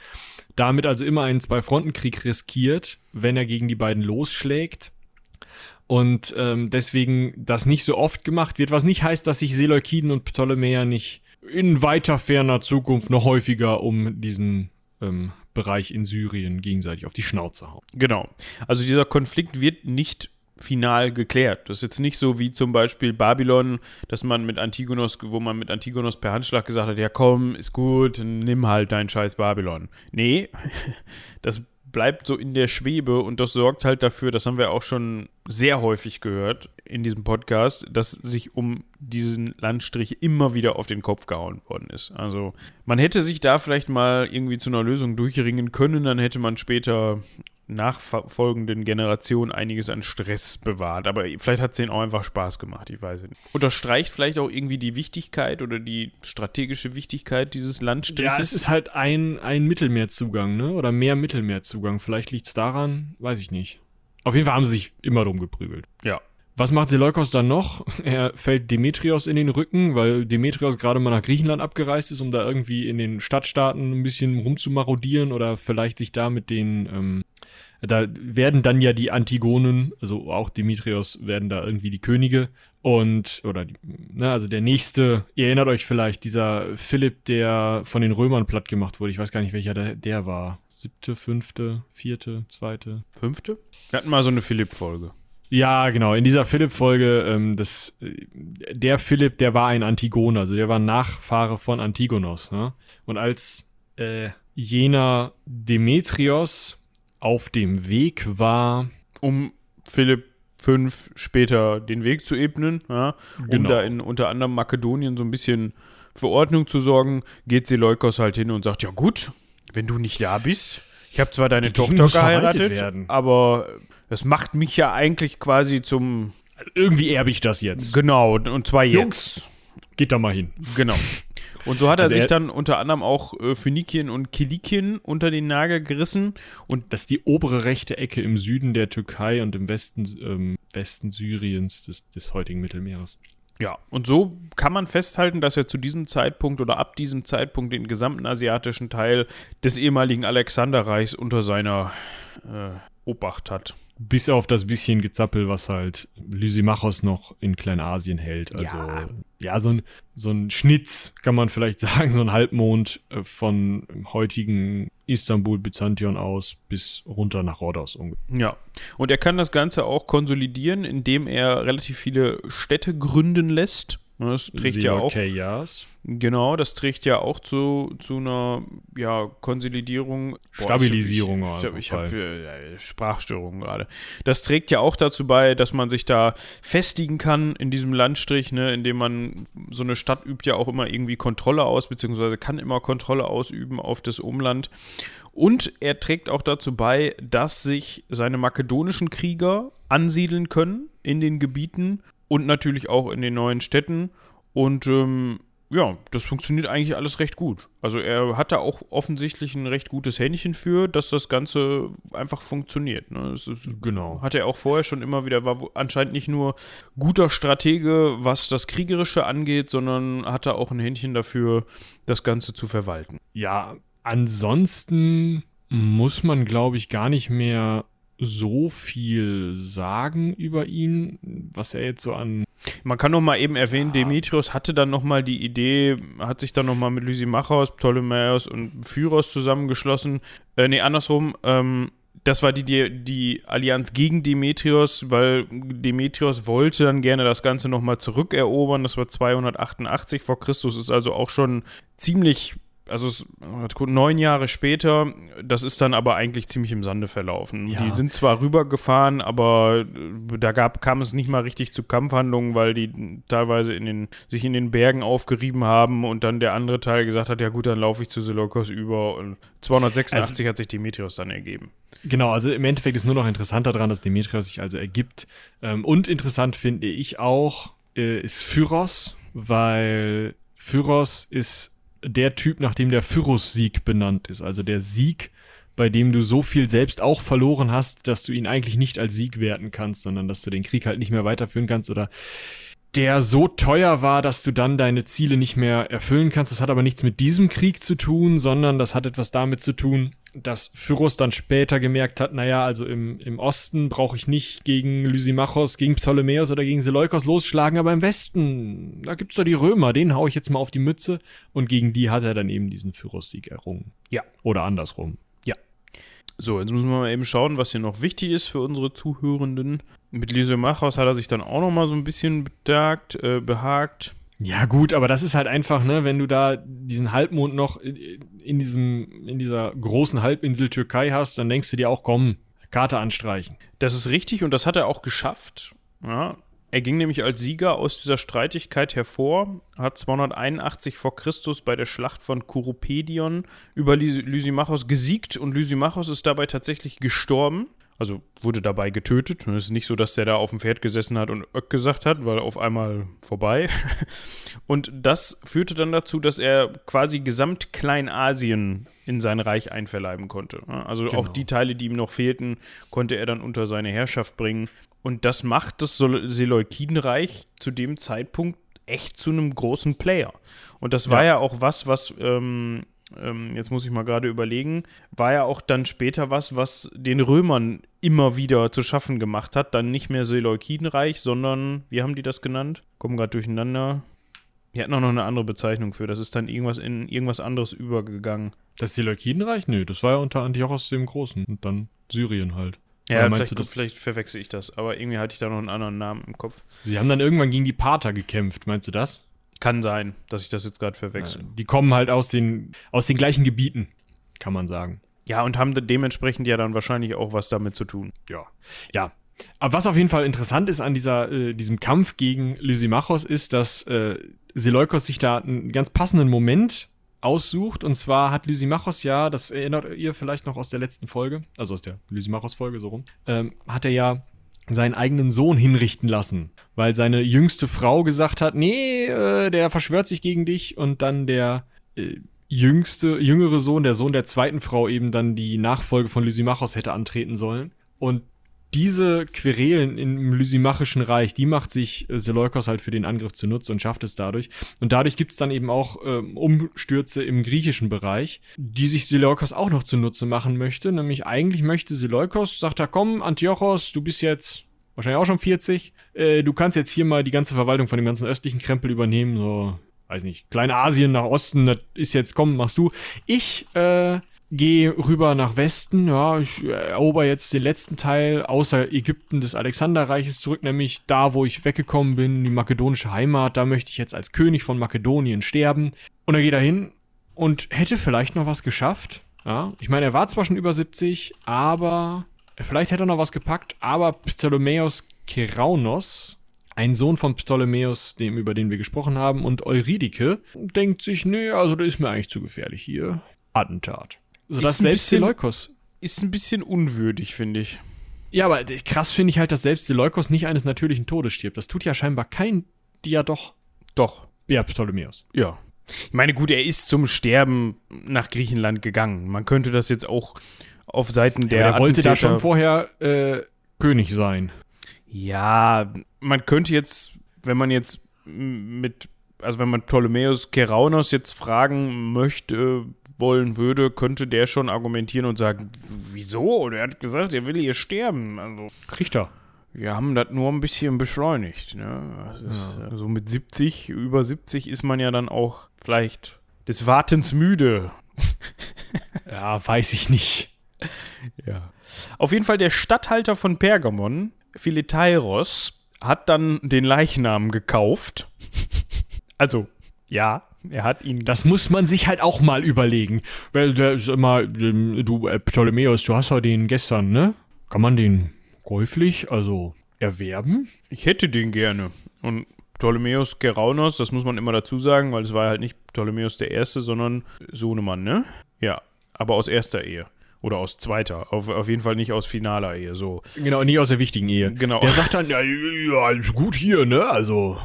damit also immer einen Zwei-Fronten-Krieg riskiert, wenn er gegen die beiden losschlägt und ähm, deswegen das nicht so oft gemacht wird, was nicht heißt, dass sich Seleukiden und Ptolemäer nicht in weiter ferner Zukunft noch häufiger um diesen ähm, Bereich in Syrien gegenseitig auf die Schnauze hauen. Genau. Also dieser Konflikt wird nicht final geklärt. Das ist jetzt nicht so wie zum Beispiel Babylon, dass man mit Antigonos, wo man mit Antigonos per Handschlag gesagt hat, ja komm, ist gut, nimm halt dein scheiß Babylon. Nee, (laughs) das bleibt so in der Schwebe und das sorgt halt dafür, das haben wir auch schon sehr häufig gehört in diesem Podcast, dass sich um diesen Landstrich immer wieder auf den Kopf gehauen worden ist. Also man hätte sich da vielleicht mal irgendwie zu einer Lösung durchringen können, dann hätte man später nachfolgenden Generationen einiges an Stress bewahrt. Aber vielleicht hat es denen auch einfach Spaß gemacht, ich weiß nicht. Unterstreicht vielleicht auch irgendwie die Wichtigkeit oder die strategische Wichtigkeit dieses Landstriches. Ja, es ist halt ein, ein Mittelmeerzugang, ne? Oder mehr Mittelmeerzugang. Vielleicht liegt es daran, weiß ich nicht. Auf jeden Fall haben sie sich immer drum geprügelt. Ja. Was macht Seleukos dann noch? (laughs) Er fällt Demetrios in den Rücken, weil Demetrios gerade mal nach Griechenland abgereist ist, um da irgendwie in den Stadtstaaten ein bisschen rumzumarodieren oder vielleicht sich da mit den ähm, da werden dann ja die Antigonen, also auch Demetrios werden da irgendwie die Könige und, oder, ne, also der nächste, ihr erinnert euch vielleicht, dieser Philipp, der von den Römern platt gemacht wurde, ich weiß gar nicht, welcher der, der war. Siebte, fünfte, vierte, zweite. Fünfte? Wir hatten mal so eine Philipp-Folge. Ja, genau. In dieser Philipp-Folge, ähm, das, der Philipp, der war ein Antigoner, also der war Nachfahre von Antigonos. Ne? Und als äh, jener Demetrios auf dem Weg war. Um Philipp V später den Weg zu ebnen, ja, um genau. da in unter anderem Makedonien so ein bisschen für Ordnung zu sorgen, geht Seleukos halt hin und sagt, ja gut, wenn du nicht da bist, ich habe zwar deine Die Tochter geheiratet, aber das macht mich ja eigentlich quasi zum irgendwie erbe ich das jetzt. Genau, und zwar jetzt. Jungs, geht da mal hin. Genau. Und so hat er also sich dann unter anderem auch äh, Phönikien und Kilikien unter den Nagel gerissen. Und das ist die obere rechte Ecke im Süden der Türkei und im Westen, ähm, Westen Syriens des, des heutigen Mittelmeeres. Ja, und so kann man festhalten, dass er zu diesem Zeitpunkt oder ab diesem Zeitpunkt den gesamten asiatischen Teil des ehemaligen Alexanderreichs unter seiner äh, Obacht hat. Bis auf das bisschen Gezappel, was halt Lysimachos noch in Kleinasien hält. Also, ja, ja so, ein, so ein Schnitz, kann man vielleicht (laughs) sagen, so ein Halbmond äh, von heutigen Istanbul, Byzantion aus bis runter nach Rhodos. Ja, und er kann das Ganze auch konsolidieren, indem er relativ viele Städte gründen lässt das trägt ja auch. Chaos. Genau, das trägt ja auch zu, zu einer ja, Konsolidierung. Boah, Stabilisierung. Ich, ich, ich habe hab, äh, Sprachstörungen gerade. Das trägt ja auch dazu bei, dass man sich da festigen kann in diesem Landstrich, ne, indem man so eine Stadt übt ja auch immer irgendwie Kontrolle aus, beziehungsweise kann immer Kontrolle ausüben auf das Umland. Und er trägt auch dazu bei, dass sich seine makedonischen Krieger ansiedeln können in den Gebieten und natürlich auch in den neuen Städten. Und ähm, ja, das funktioniert eigentlich alles recht gut. Also er hat da auch offensichtlich ein recht gutes Händchen für, dass das Ganze einfach funktioniert. Ne? Ist, genau. Hat er auch vorher schon immer wieder, war anscheinend nicht nur guter Stratege, was das Kriegerische angeht, sondern hatte auch ein Händchen dafür, das Ganze zu verwalten. Ja, ansonsten muss man, glaube ich, gar nicht mehr so viel sagen über ihn, was er jetzt so an. Man kann noch mal eben erwähnen, ja. Demetrios hatte dann noch mal die Idee, hat sich dann noch mal mit Lysimachos, Ptolemäus und Phyros zusammengeschlossen. Äh, nee, andersrum. Ähm, das war die, die, die, Allianz gegen Demetrios, weil Demetrios wollte dann gerne das Ganze nochmal zurückerobern. Das war 288 vor Christus, ist also auch schon ziemlich also es, neun Jahre später, das ist dann aber eigentlich ziemlich im Sande verlaufen. Ja. Die sind zwar rübergefahren, aber äh, da gab, kam es nicht mal richtig zu Kampfhandlungen, weil die teilweise in den, sich in den Bergen aufgerieben haben und dann der andere Teil gesagt hat, ja gut, dann laufe ich zu Seleukos über und 286 Also- hat sich Demetrios dann ergeben. Genau, also im Endeffekt ist nur noch interessant daran, dass Demetrios sich also ergibt. Ähm, und interessant finde ich auch, äh, ist Phyros, weil Phyros ist der Typ, nach dem der Pyrrhus-Sieg benannt ist. Also der Sieg, bei dem du so viel selbst auch verloren hast, dass du ihn eigentlich nicht als Sieg werten kannst, sondern dass du den Krieg halt nicht mehr weiterführen kannst oder der so teuer war, dass du dann deine Ziele nicht mehr erfüllen kannst. Das hat aber nichts mit diesem Krieg zu tun, sondern das hat etwas damit zu tun, dass Pyrrhus dann später gemerkt hat, naja, also im, im Osten brauche ich nicht gegen Lysimachos, gegen Ptolemäus oder gegen Seleukos losschlagen, aber im Westen, da gibt's doch die Römer, denen hau ich jetzt mal auf die Mütze. Und gegen die hat er dann eben diesen Pyrrhus-Sieg errungen. Ja. Oder andersrum. So, jetzt müssen wir mal eben schauen, was hier noch wichtig ist für unsere Zuhörenden. Mit Lysimachos hat er sich dann auch noch mal so ein bisschen bedagt, äh, behagt. Ja, gut, aber das ist halt einfach, ne, wenn du da diesen Halbmond noch in, diesem, in dieser großen Halbinsel Türkei hast, dann denkst du dir auch, komm, Karte anstreichen. Das ist richtig und das hat er auch geschafft. Ja, er ging nämlich als Sieger aus dieser Streitigkeit hervor, hat 281 vor Christus bei der Schlacht von Kurupedion über Lys Lysimachos gesiegt und Lysimachos ist dabei tatsächlich gestorben. Also wurde dabei getötet. Und es ist nicht so, dass der da auf dem Pferd gesessen hat und Öck gesagt hat, weil auf einmal vorbei. (laughs) Und das führte dann dazu, dass er quasi gesamt Kleinasien in sein Reich einverleiben konnte. Ja, Also auch Genau. die Teile, die ihm noch fehlten, konnte er dann unter seine Herrschaft bringen. Und das macht das Sel- Seleukidenreich zu dem Zeitpunkt echt zu einem großen Player. Und das war ja, auch was, was, ähm, ähm, jetzt muss ich mal gerade überlegen, war ja auch dann später was, was den Römern immer wieder zu schaffen gemacht hat. Dann nicht mehr Seleukidenreich, sondern, wie haben die das genannt? Kommen gerade durcheinander. Die hatten auch noch eine andere Bezeichnung für. Das ist dann irgendwas in irgendwas anderes übergegangen. Das Seleukidenreich? Nö, das war ja unter Antiochos dem Großen und dann Syrien halt. Ja, vielleicht, du vielleicht verwechsel ich das, aber irgendwie hatte ich da noch einen anderen Namen im Kopf. Sie haben dann irgendwann gegen die Parther gekämpft, meinst du das? Kann sein, dass ich das jetzt gerade verwechsel. Die kommen halt aus den, aus den gleichen Gebieten, kann man sagen. Ja, und haben de- dementsprechend ja dann wahrscheinlich auch was damit zu tun. Ja. Ja. Aber was auf jeden Fall interessant ist an dieser, äh, diesem Kampf gegen Lysimachos, ist, dass äh, Seleukos sich da einen ganz passenden Moment aussucht. Und zwar hat Lysimachos ja, das erinnert ihr vielleicht noch aus der letzten Folge, also aus der Lysimachos-Folge so rum, ähm, hat er ja seinen eigenen Sohn hinrichten lassen, weil seine jüngste Frau gesagt hat, nee, äh, der verschwört sich gegen dich und dann der äh, jüngste, jüngere Sohn, der Sohn der zweiten Frau eben dann die Nachfolge von Lysimachos hätte antreten sollen. Und diese Querelen im Lysimachischen Reich, die macht sich äh, Seleukos halt für den Angriff zunutze und schafft es dadurch. Und dadurch gibt es dann eben auch ähm, Umstürze im griechischen Bereich, die sich Seleukos auch noch zunutze machen möchte. Nämlich eigentlich möchte Seleukos, sagt er, komm, Antiochos, du bist jetzt wahrscheinlich auch schon 40, äh, du kannst jetzt hier mal die ganze Verwaltung von dem ganzen östlichen Krempel übernehmen, so, weiß nicht, Kleinasien nach Osten, das ist jetzt, komm, machst du. Ich, äh, gehe rüber nach Westen, ja, ich erober jetzt den letzten Teil außer Ägypten des Alexanderreiches zurück, nämlich da, wo ich weggekommen bin, die makedonische Heimat, da möchte ich jetzt als König von Makedonien sterben. Und er geht dahin und hätte vielleicht noch was geschafft. Ja, ich meine, er war zwar schon über 70, aber vielleicht hätte er noch was gepackt, aber Ptolemäus Keraunos, ein Sohn von Ptolemäus, dem über den wir gesprochen haben, und Eurydike, denkt sich, nee, also das ist mir eigentlich zu gefährlich hier. Attentat. Sodass Ist ein selbst bisschen- Seleukos. Ist ein bisschen unwürdig, finde ich. Ja, aber krass finde ich halt, dass selbst Seleukos nicht eines natürlichen Todes stirbt. Das tut ja scheinbar kein Diadoch. Doch. Ja, Ptolemäus. Ja. Ich meine, gut, er ist zum Sterben nach Griechenland gegangen. Man könnte das jetzt auch auf Seiten der. Der, der wollte da schon vorher äh, König sein. Ja, man könnte jetzt, wenn man jetzt mit, also wenn man Ptolemäus Keraunos jetzt fragen möchte, wollen würde, könnte der schon argumentieren und sagen, wieso? Und er hat gesagt, er will hier sterben. Also, Richter. wir haben das nur ein bisschen beschleunigt. Ne? Ist, also mit 70, über 70 ist man ja dann auch vielleicht des Wartens müde. (laughs) Ja, weiß ich nicht. Ja. Auf jeden Fall der Statthalter von Pergamon, Philetairos, hat dann den Leichnam gekauft. (laughs) Also, ja. Er hat ihn. Das muss man sich halt auch mal überlegen. Weil, der, sag mal, ähm, du, äh, Ptolemäus, du hast ja den gestern, ne? Kann man den käuflich, also erwerben? Ich hätte den gerne. Und Ptolemäus Geraunos, das muss man immer dazu sagen, weil es war halt nicht Ptolemäus der Erste, sondern Sohnemann, ne? Ja, aber aus erster Ehe. Oder aus zweiter. Auf, auf jeden Fall nicht aus finaler Ehe, so. Genau, nicht aus der wichtigen Ehe. Genau. Der sagt dann, ja, ja, ist gut hier, ne? Also,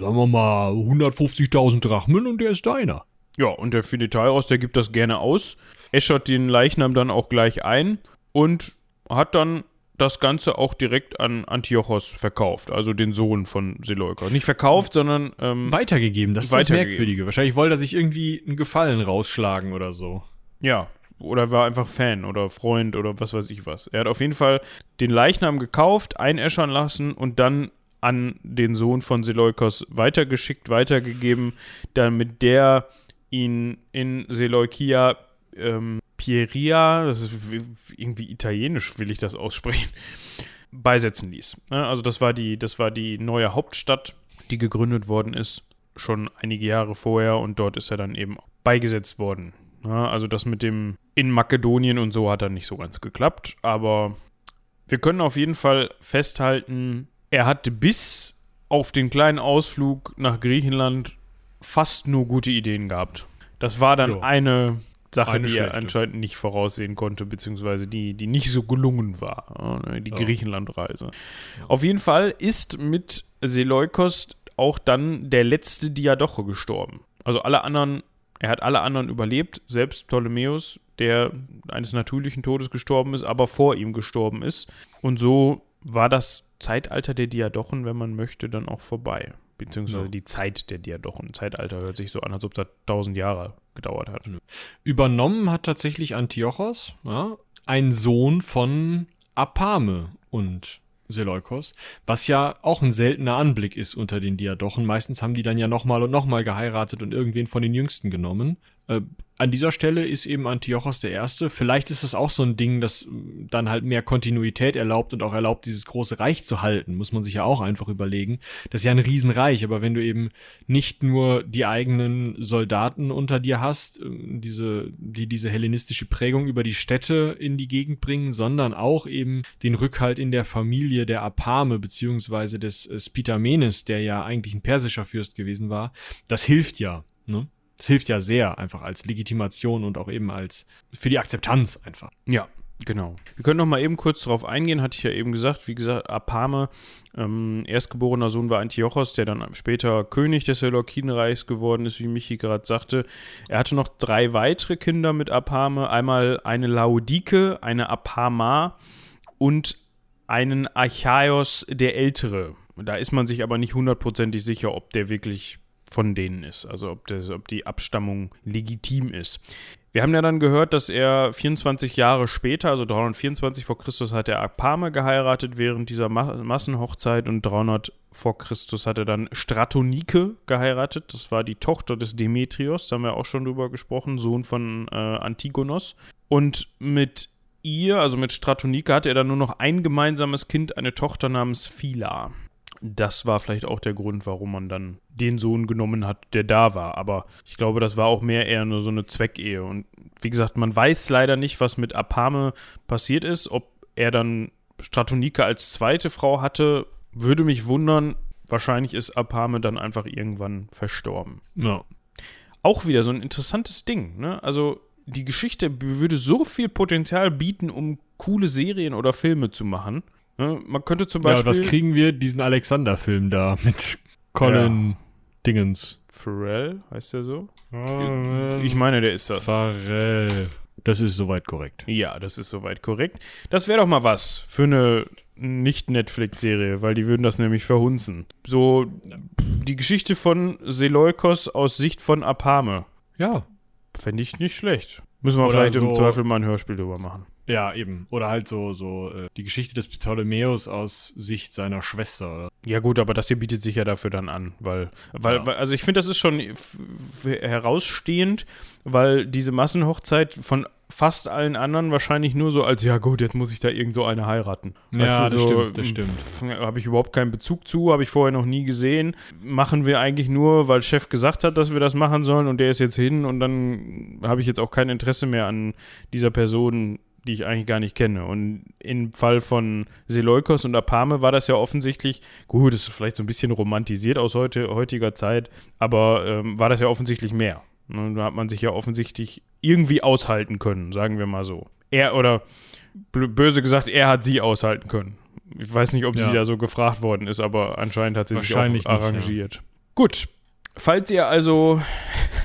sagen wir mal 150.000 Drachmen und der ist deiner. Ja, und der Finetairos, der gibt das gerne aus, äschert den Leichnam dann auch gleich ein und hat dann das Ganze auch direkt an Antiochos verkauft, also den Sohn von Seleukos. Nicht verkauft, sondern ähm, Weitergegeben, das ist das Weitergegeben. Merkwürdige. Wahrscheinlich wollte er sich irgendwie einen Gefallen rausschlagen oder so. ja, oder war einfach Fan oder Freund oder was weiß ich was. Er hat auf jeden Fall den Leichnam gekauft, einäschern lassen und dann an den Sohn von Seleukos weitergeschickt, weitergegeben, damit der ihn in Seleukia ähm, Pieria, das ist irgendwie italienisch, will ich das aussprechen, (laughs) beisetzen ließ. Ne? Also das war die, das war die neue Hauptstadt, die gegründet worden ist, schon einige Jahre vorher und dort ist er dann eben beigesetzt worden. Ja, also das mit dem in Makedonien und so hat dann nicht so ganz geklappt, aber wir können auf jeden Fall festhalten, er hatte bis auf den kleinen Ausflug nach Griechenland fast nur gute Ideen gehabt. Das war dann Ja. eine Sache, Eine die er schlechte. anscheinend nicht voraussehen konnte, beziehungsweise die, die nicht so gelungen war, ja, die Ja. Griechenlandreise. Auf jeden Fall ist mit Seleukos auch dann der letzte Diadoche gestorben. Also alle anderen, er hat alle anderen überlebt, selbst Ptolemäus, der eines natürlichen Todes gestorben ist, aber vor ihm gestorben ist. Und so war das Zeitalter der Diadochen, wenn man möchte, dann auch vorbei. Beziehungsweise Ja. die Zeit der Diadochen. Zeitalter hört sich so an, als ob das tausend Jahre gedauert hat. Übernommen hat tatsächlich Antiochos, ja, ein Sohn von Apame und Seleukos, was ja auch ein seltener Anblick ist unter den Diadochen. Meistens haben die dann ja nochmal und nochmal geheiratet und irgendwen von den Jüngsten genommen. Äh, an dieser Stelle ist eben Antiochos der Erste. Vielleicht ist es auch so ein Ding, das mm, dann halt mehr Kontinuität erlaubt und auch erlaubt, dieses große Reich zu halten. Muss man sich ja auch einfach überlegen. Das ist ja ein Riesenreich, aber wenn du eben nicht nur die eigenen Soldaten unter dir hast, äh, diese, die diese hellenistische Prägung über die Städte in die Gegend bringen, sondern auch eben den Rückhalt in der Familie der Apame beziehungsweise des äh, Spitamenes, der ja eigentlich ein persischer Fürst gewesen war, das hilft ja. Ne? Das hilft ja sehr, einfach als Legitimation und auch eben als für die Akzeptanz einfach. Ja, genau. Wir können noch mal eben kurz darauf eingehen, hatte ich ja eben gesagt. Wie gesagt, Apame, ähm, erstgeborener Sohn war Antiochos, der dann später König des Seleukidenreichs geworden ist, wie Michi gerade sagte. Er hatte noch drei weitere Kinder mit Apame. Einmal eine Laodike, eine Apama und einen Archaios der Ältere. Da ist man sich aber nicht hundertprozentig sicher, ob der wirklich von denen ist, also ob, der, ob die Abstammung legitim ist. Wir haben ja dann gehört, dass er 24 Jahre später, also 324 vor Christus, hat er Apame geheiratet während dieser Ma Massenhochzeit und 300 vor Christus hat er dann Stratonike geheiratet. Das war die Tochter des Demetrios, da haben wir auch schon drüber gesprochen, Sohn von äh, Antigonos. Und mit ihr, also mit Stratonike, hatte er dann nur noch ein gemeinsames Kind, eine Tochter namens Phila. Das war vielleicht auch der Grund, warum man dann den Sohn genommen hat, der da war. Aber ich glaube, das war auch mehr eher nur so eine Zweckehe. Und wie gesagt, man weiß leider nicht, was mit Apame passiert ist. Ob er dann Stratonike als zweite Frau hatte, würde mich wundern. Wahrscheinlich ist Apame dann einfach irgendwann verstorben. Ja. Auch wieder so ein interessantes Ding. Ne? Also die Geschichte würde so viel Potenzial bieten, um coole Serien oder Filme zu machen. Ne? Man könnte zum Ja, Beispiel. was kriegen wir? Diesen Alexander-Film da mit Colin Dingens. Pharrell, heißt der so? Ich meine, der ist das. Pharrell. Das ist soweit korrekt. Ja, das ist soweit korrekt. Das wäre doch mal was für eine Nicht-Netflix-Serie, weil die würden das nämlich verhunzen. So die Geschichte von Seleukos aus Sicht von Apame. Ja. Fände ich nicht schlecht. Müssen wir Oder vielleicht im so- Zweifel mal ein Hörspiel drüber machen. Ja, eben. Oder halt so, so äh, die Geschichte des Ptolemäus aus Sicht seiner Schwester. Oder? Ja, gut, aber das hier bietet sich ja dafür dann an, weil, weil, Ja. weil also ich finde, das ist schon herausstehend, weil diese Massenhochzeit von fast allen anderen wahrscheinlich nur so als, ja gut, jetzt muss ich da irgend so eine heiraten. Ja, das stimmt, das stimmt. Habe ich überhaupt keinen Bezug zu, habe ich vorher noch nie gesehen. Machen wir eigentlich nur, weil Chef gesagt hat, dass wir das machen sollen und der ist jetzt hin und dann habe ich jetzt auch kein Interesse mehr an dieser Person die ich eigentlich gar nicht kenne. Und im Fall von Seleukos und Apame war das ja offensichtlich, gut, das ist vielleicht so ein bisschen romantisiert aus heute, heutiger Zeit, aber ähm, war das ja offensichtlich mehr. Und da hat man sich ja offensichtlich irgendwie aushalten können, sagen wir mal so. Er oder böse gesagt, er hat sie aushalten können. Ich weiß nicht, ob ja. sie da so gefragt worden ist, aber anscheinend hat sie sich auch arrangiert. Nicht, ja. Gut, falls ihr also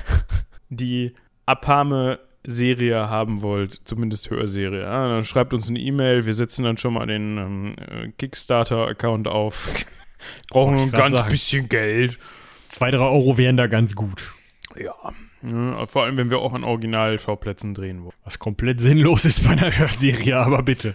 (laughs) die Apame Serie haben wollt, zumindest Hörserie, ja, dann schreibt uns eine E-Mail. Wir setzen dann schon mal den ähm, Kickstarter-Account auf. (laughs) Brauchen nur ein ganz sagen. bisschen Geld. Zwei, drei Euro wären da ganz gut. Ja. ja. Vor allem, wenn wir auch an Originalschauplätzen drehen wollen. Was komplett sinnlos ist bei einer Hörserie, aber bitte.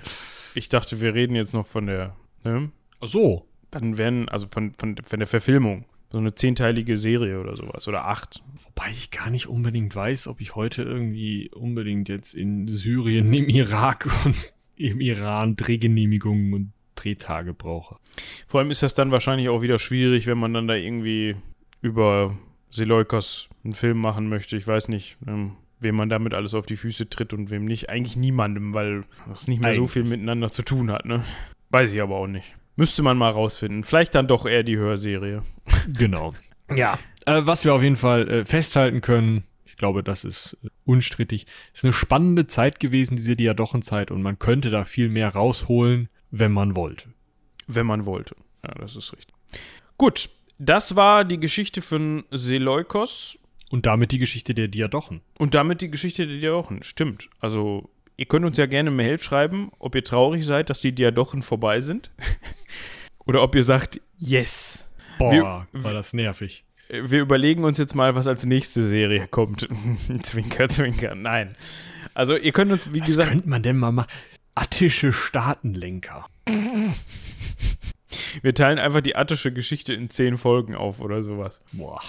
Ich dachte, wir reden jetzt noch von der. Ne? Ach so. Dann werden, also von, von, von der Verfilmung so eine zehnteilige Serie oder sowas oder acht. Wobei ich gar nicht unbedingt weiß, ob ich heute irgendwie unbedingt jetzt in Syrien, im Irak und im Iran Drehgenehmigungen und Drehtage brauche. Vor allem ist das dann wahrscheinlich auch wieder schwierig, wenn man dann da irgendwie über Seleukos einen Film machen möchte. Ich weiß nicht, ähm, wem man damit alles auf die Füße tritt und wem nicht. Eigentlich niemandem, weil das nicht mehr Eigentlich. so viel miteinander zu tun hat, ne? Weiß ich aber auch nicht. Müsste man mal rausfinden. Vielleicht dann doch eher die Hörserie. Genau. ja. Äh, was wir auf jeden Fall äh, festhalten können, ich glaube, das ist äh, unstrittig, ist eine spannende Zeit gewesen, diese Diadochenzeit, und man könnte da viel mehr rausholen, wenn man wollte. Wenn man wollte. Ja, das ist richtig. Gut, das war die Geschichte von Seleukos. Und damit die Geschichte der Diadochen. Und damit die Geschichte der Diadochen, stimmt. Also Ihr könnt uns ja gerne eine Mail schreiben, ob ihr traurig seid, dass die Diadochen vorbei sind. (laughs) Oder ob ihr sagt, yes. Boah, wir, war das nervig. Wir überlegen uns jetzt mal, was als nächste Serie kommt. (laughs) zwinker, zwinker. Nein. Also, ihr könnt uns, wie was gesagt. Was könnte man denn mal machen? Attische Staatenlenker. Wir teilen einfach die attische Geschichte in zehn Folgen auf oder sowas. Boah.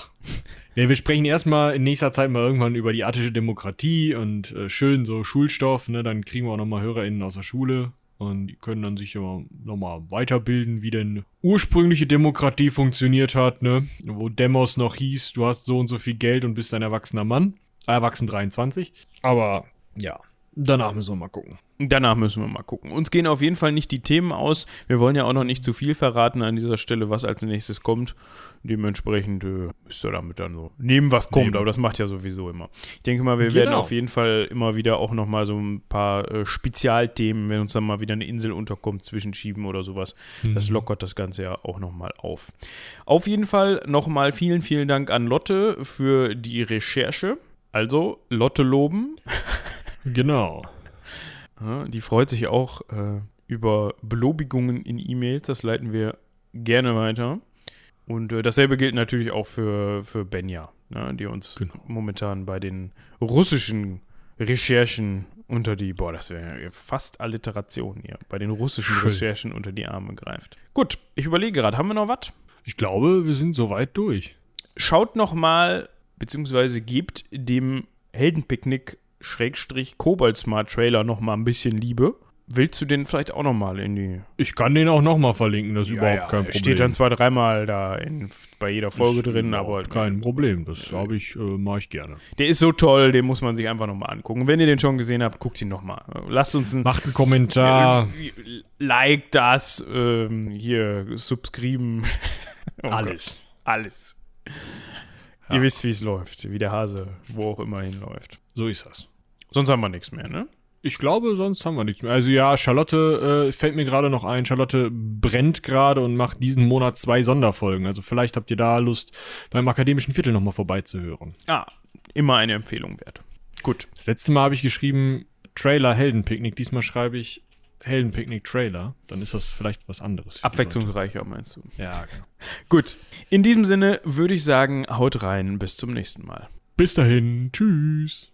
Ja, wir sprechen erstmal in nächster Zeit mal irgendwann über die attische Demokratie und äh, schön so Schulstoff, ne? Dann kriegen wir auch nochmal HörerInnen aus der Schule und die können dann sich ja nochmal weiterbilden, wie denn ursprüngliche Demokratie funktioniert hat, ne? Wo Demos noch hieß, du hast so und so viel Geld und bist ein erwachsener Mann. Erwachsen 23. Aber ja, danach müssen wir mal gucken. Danach müssen wir mal gucken. Uns gehen auf jeden Fall nicht die Themen aus. Wir wollen ja auch noch nicht zu viel verraten an dieser Stelle, was als nächstes kommt. Dementsprechend äh, müsst ihr damit dann so nehmen, was kommt. Nehmen. Aber das macht ja sowieso immer. Ich denke mal, wir genau. werden auf jeden Fall immer wieder auch noch mal so ein paar äh, Spezialthemen, wenn uns dann mal wieder eine Insel unterkommt, zwischenschieben oder sowas. Mhm. Das lockert das Ganze ja auch noch mal auf. Auf jeden Fall noch mal vielen, vielen Dank an Lotte für die Recherche. Also, Lotte loben. (laughs) Genau. Ja, die freut sich auch äh, über Belobigungen in E-Mails. Das leiten wir gerne weiter. Und äh, dasselbe gilt natürlich auch für, für Benja, ne, die uns genau. momentan bei den russischen Recherchen unter die, boah, das wäre fast Alliteration hier, bei den russischen Schön. Recherchen unter die Arme greift. Gut, ich überlege gerade, haben wir noch was? Ich glaube, wir sind soweit durch. Schaut noch mal, beziehungsweise gebt dem Heldenpicknick Schrägstrich Cobalt Smart Trailer noch mal ein bisschen Liebe. Willst du den vielleicht auch noch mal in die. Ich kann den auch noch mal verlinken, das ist ja, überhaupt ja, kein Problem. Steht dann zwar dreimal da in, bei jeder Folge ist drin, aber. Kein Problem, das habe ich, äh, mache ich gerne. Der ist so toll, den muss man sich einfach noch mal angucken. Wenn ihr den schon gesehen habt, guckt ihn noch mal. Lasst uns einen. Macht einen Kommentar. Äh, like das, ähm, hier, subscriben. (laughs) oh Alles. Gott. Alles. Ja. Ihr wisst, wie es läuft, wie der Hase, wo auch immer hinläuft. So ist das. Sonst haben wir nichts mehr, ne? Ich glaube, sonst haben wir nichts mehr. Also ja, Charlotte äh, fällt mir gerade noch ein. Charlotte brennt gerade und macht diesen Monat zwei Sonderfolgen. Also vielleicht habt ihr da Lust, beim akademischen Viertel nochmal vorbeizuhören. Ah, immer eine Empfehlung wert. Gut. Das letzte Mal habe ich geschrieben Trailer Heldenpicknick. Diesmal schreibe ich Heldenpicknick Trailer. Dann ist das vielleicht was anderes. Abwechslungsreicher, meinst du? Ja, genau. Gut. In diesem Sinne würde ich sagen, haut rein. Bis zum nächsten Mal. Bis dahin. Tschüss.